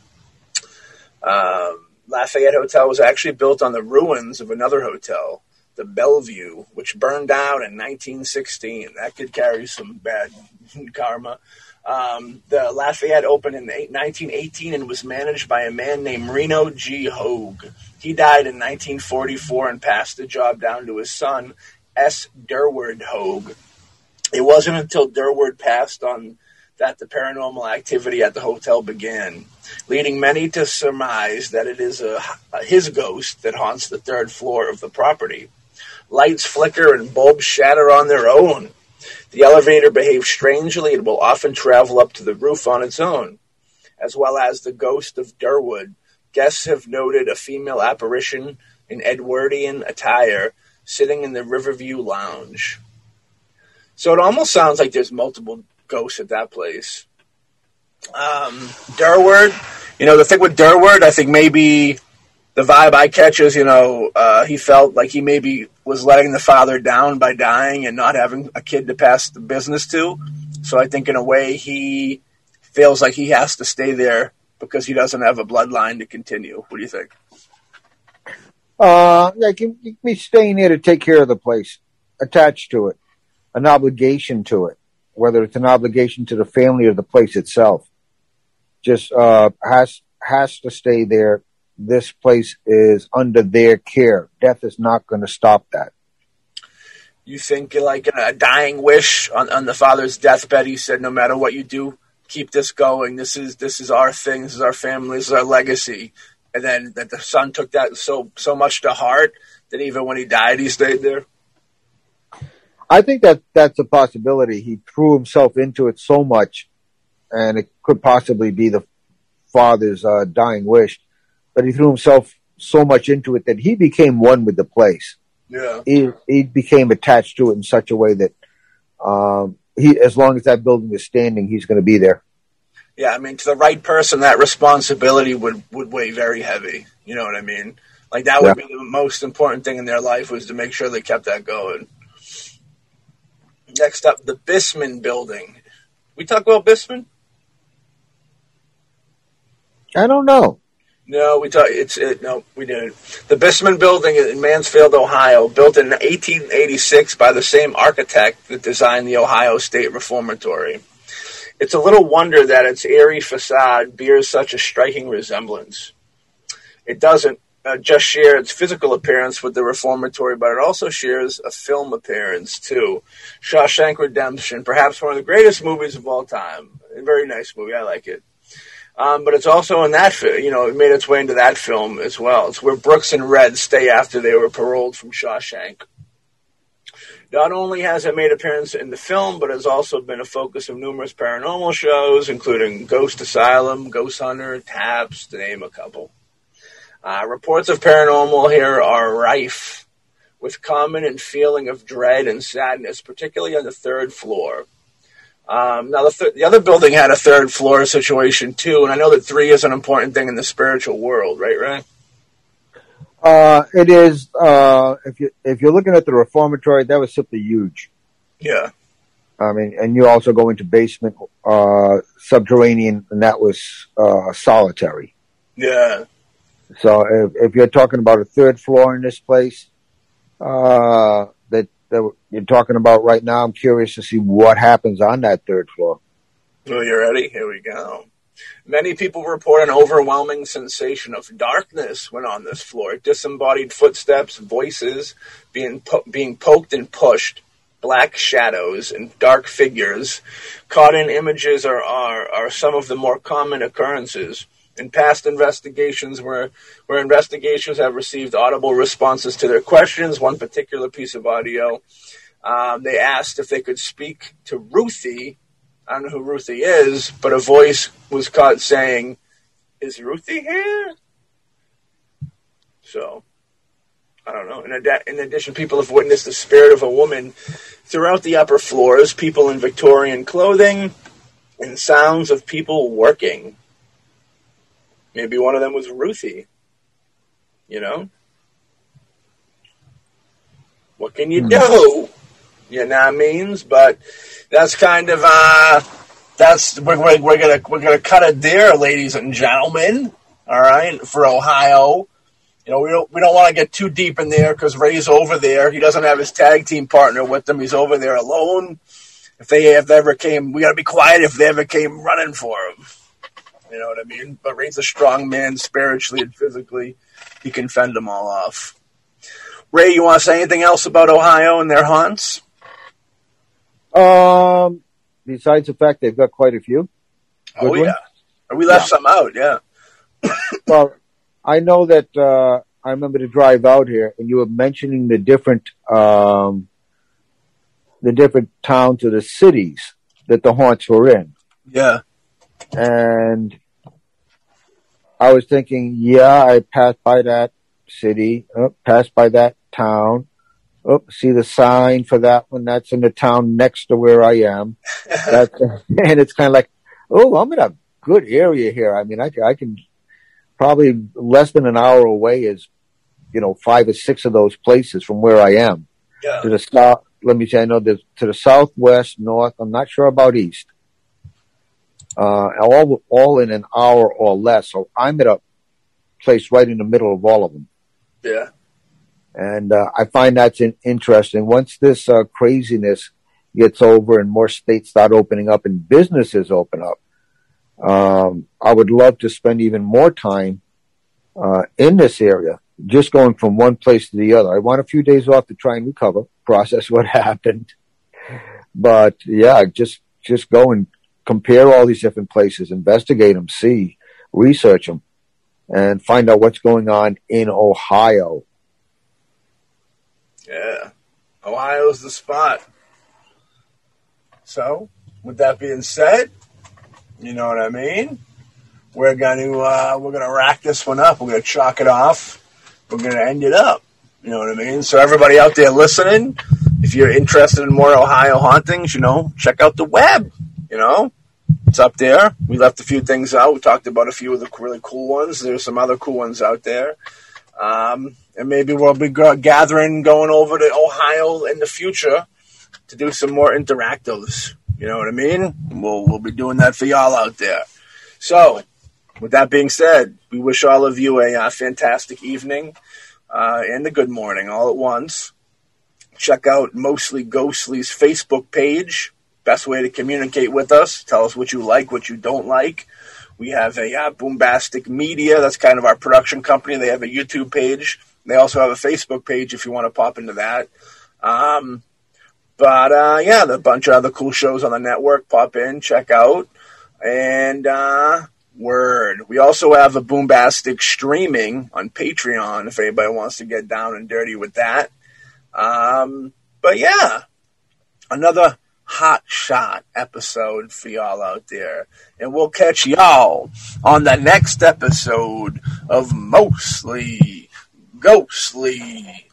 Um, Lafayette Hotel was actually built on the ruins of another hotel, the Bellevue, which burned down in 1916. That could carry some bad karma. Um, the Lafayette opened in 1918 and was managed by a man named Reno G. Hogue. He died in 1944 and passed the job down to his son, S. Durward Hogue. It wasn't until Durward passed on that the paranormal activity at the hotel began, leading many to surmise that it is a, his ghost that haunts the third floor of the property. Lights flicker and bulbs shatter on their own. The elevator behaves strangely and will often travel up to the roof on its own. As well as the ghost of Durwood, guests have noted a female apparition in Edwardian attire sitting in the Riverview Lounge. So it almost sounds like there's multiple ghosts at that place. Um, Durward, you know, the thing with Durward, I think maybe the vibe I catch is, you know, uh, he felt like he maybe was letting the father down by dying and not having a kid to pass the business to. So I think in a way he feels like he has to stay there because he doesn't have a bloodline to continue. What do you think? Uh, like you staying here to take care of the place, attached to it, an obligation to it, whether it's an obligation to the family or the place itself. Just uh, has has to stay there. This place is under their care. Death is not going to stop that. You think like a dying wish on, on the father's deathbed, he said, "No matter what you do, keep this going. This is this is our thing. This is our family. This is our legacy." And then that the son took that so so much to heart that even when he died, he stayed there. I think that that's a possibility. He threw himself into it so much, and it could possibly be the father's uh, dying wish, but he threw himself so much into it that he became one with the place. Yeah. He he became attached to it in such a way that um, he, as long as that building is standing, he's going to be there. Yeah, I mean, to the right person, that responsibility would would weigh very heavy. You know what I mean? Like that would Yeah. be the most important thing in their life was to make sure they kept that going. Next up, the Bissman Building. We talk about Bissman? I don't know. No, we talk. It's it, no, we didn't. The Bissman Building in Mansfield, Ohio, built in 1886 by the same architect that designed the Ohio State Reformatory. It's a little wonder that its airy facade bears such a striking resemblance. It doesn't uh, just share its physical appearance with the Reformatory, but it also shares a film appearance too. Shawshank Redemption, perhaps one of the greatest movies of all time. A very nice movie. I like it. Um, but it's also in that, you know, it made its way into that film as well. It's where Brooks and Red stay after they were paroled from Shawshank. Not only has it made appearance in the film, but has also been a focus of numerous paranormal shows, including Ghost Asylum, Ghost Hunter, Taps, to name a couple. Uh, reports of paranormal here are rife, with common and feeling of dread and sadness, particularly on the third floor. Um, now, the, th- the other building had a third floor situation too, and I know that three is an important thing in the spiritual world, right? Right? Uh, it is. Uh, if you if you're looking at the reformatory, that was simply huge. Yeah, I mean, and you also go into basement, uh, subterranean, and that was uh, solitary. yeah, So if, if you're talking about a third floor in this place, uh, that, that you're talking about right now, I'm curious to see what happens on that third floor. So you ready? Here we go. Many people report an overwhelming sensation of darkness when on this floor. Disembodied footsteps, voices being po- being poked and pushed, black shadows and dark figures caught in images are, are, are some of the more common occurrences. In past investigations, where where investigations have received audible responses to their questions, one particular piece of audio, um, they asked if they could speak to Ruthie I don't know who Ruthie is, but a voice was caught saying, "Is Ruthie here?" So, I don't know. In, ad- in addition, people have witnessed the spirit of a woman throughout the upper floors. People in Victorian clothing, and sounds of people working. Maybe one of them was Ruthie. You know, what can you do? You know what I means? But that's kind of uh that's we're, we're, we're gonna we're gonna cut it there, ladies and gentlemen. All right, for Ohio. You know, we don't we don't want to get too deep in there because Ray's over there. He doesn't have his tag team partner with him. He's over there alone. If they if they ever came, we gotta be quiet if they ever came running for him. You know what I mean? But Ray's a strong man spiritually and physically. He can fend them all off. Ray, you want to say anything else about Ohio and their haunts? Um, besides the fact they've got quite a few. Oh Good one? yeah, we left some out. Yeah, Well, I know that uh, I remember to drive out here, and you were mentioning the different um, the different towns or the cities that the haunts were in, yeah, and I was thinking, yeah, I passed by that city, oh, passed by that town. Oh, see the sign for that one. That's in the town next to where I am. That's, and it's kind of like, oh, I'm in a good area here. I mean, I, I can probably less than an hour away is, you know, five or six of those places from where I am. yeah. To the south, let me say, I know there's to the southwest, north. I'm not sure about east. Uh, all all in an hour or less. So I'm at a place right in the middle of all of them, Yeah. and uh, I find that's in, interesting. Once this uh, craziness gets over and more states start opening up and businesses open up, um, I would love to spend even more time uh, in this area, just going from one place to the other. I want a few days off to try and recover, process what happened. But yeah, just just go and compare all these different places, investigate them, see, research them, and find out what's going on in Ohio. Yeah. Ohio's the spot. So, with that being said, you know what I mean? We're gonna uh, we're gonna rack this one up. We're gonna chalk it off. We're gonna end it up. You know what I mean? So everybody out there listening, if you're interested in more Ohio hauntings, you know, check out the web. You know, it's up there. We left a few things out. We talked about a few of the really cool ones. There's some other cool ones out there. Um, and maybe we'll be gathering, going over to Ohio in the future to do some more interactives. You know what I mean? We'll we'll be doing that for y'all out there. So, with that being said, we wish all of you a uh, fantastic evening uh, and a good morning all at once. Check out Mostly Ghostly's Facebook page. Best way to communicate with us. Tell us what you like, what you don't like. We have a uh, Boombastic Media. That's kind of our production company. They have a YouTube page. They also have a Facebook page if you want to pop into that. Um, but uh, yeah, the bunch of other cool shows on the network. Pop in, check out, and uh, word. We also have a Boombastic streaming on Patreon if anybody wants to get down and dirty with that. Um, but yeah, another hot shot episode for y'all out there. And we'll catch y'all on the next episode of Mostly Ghostly.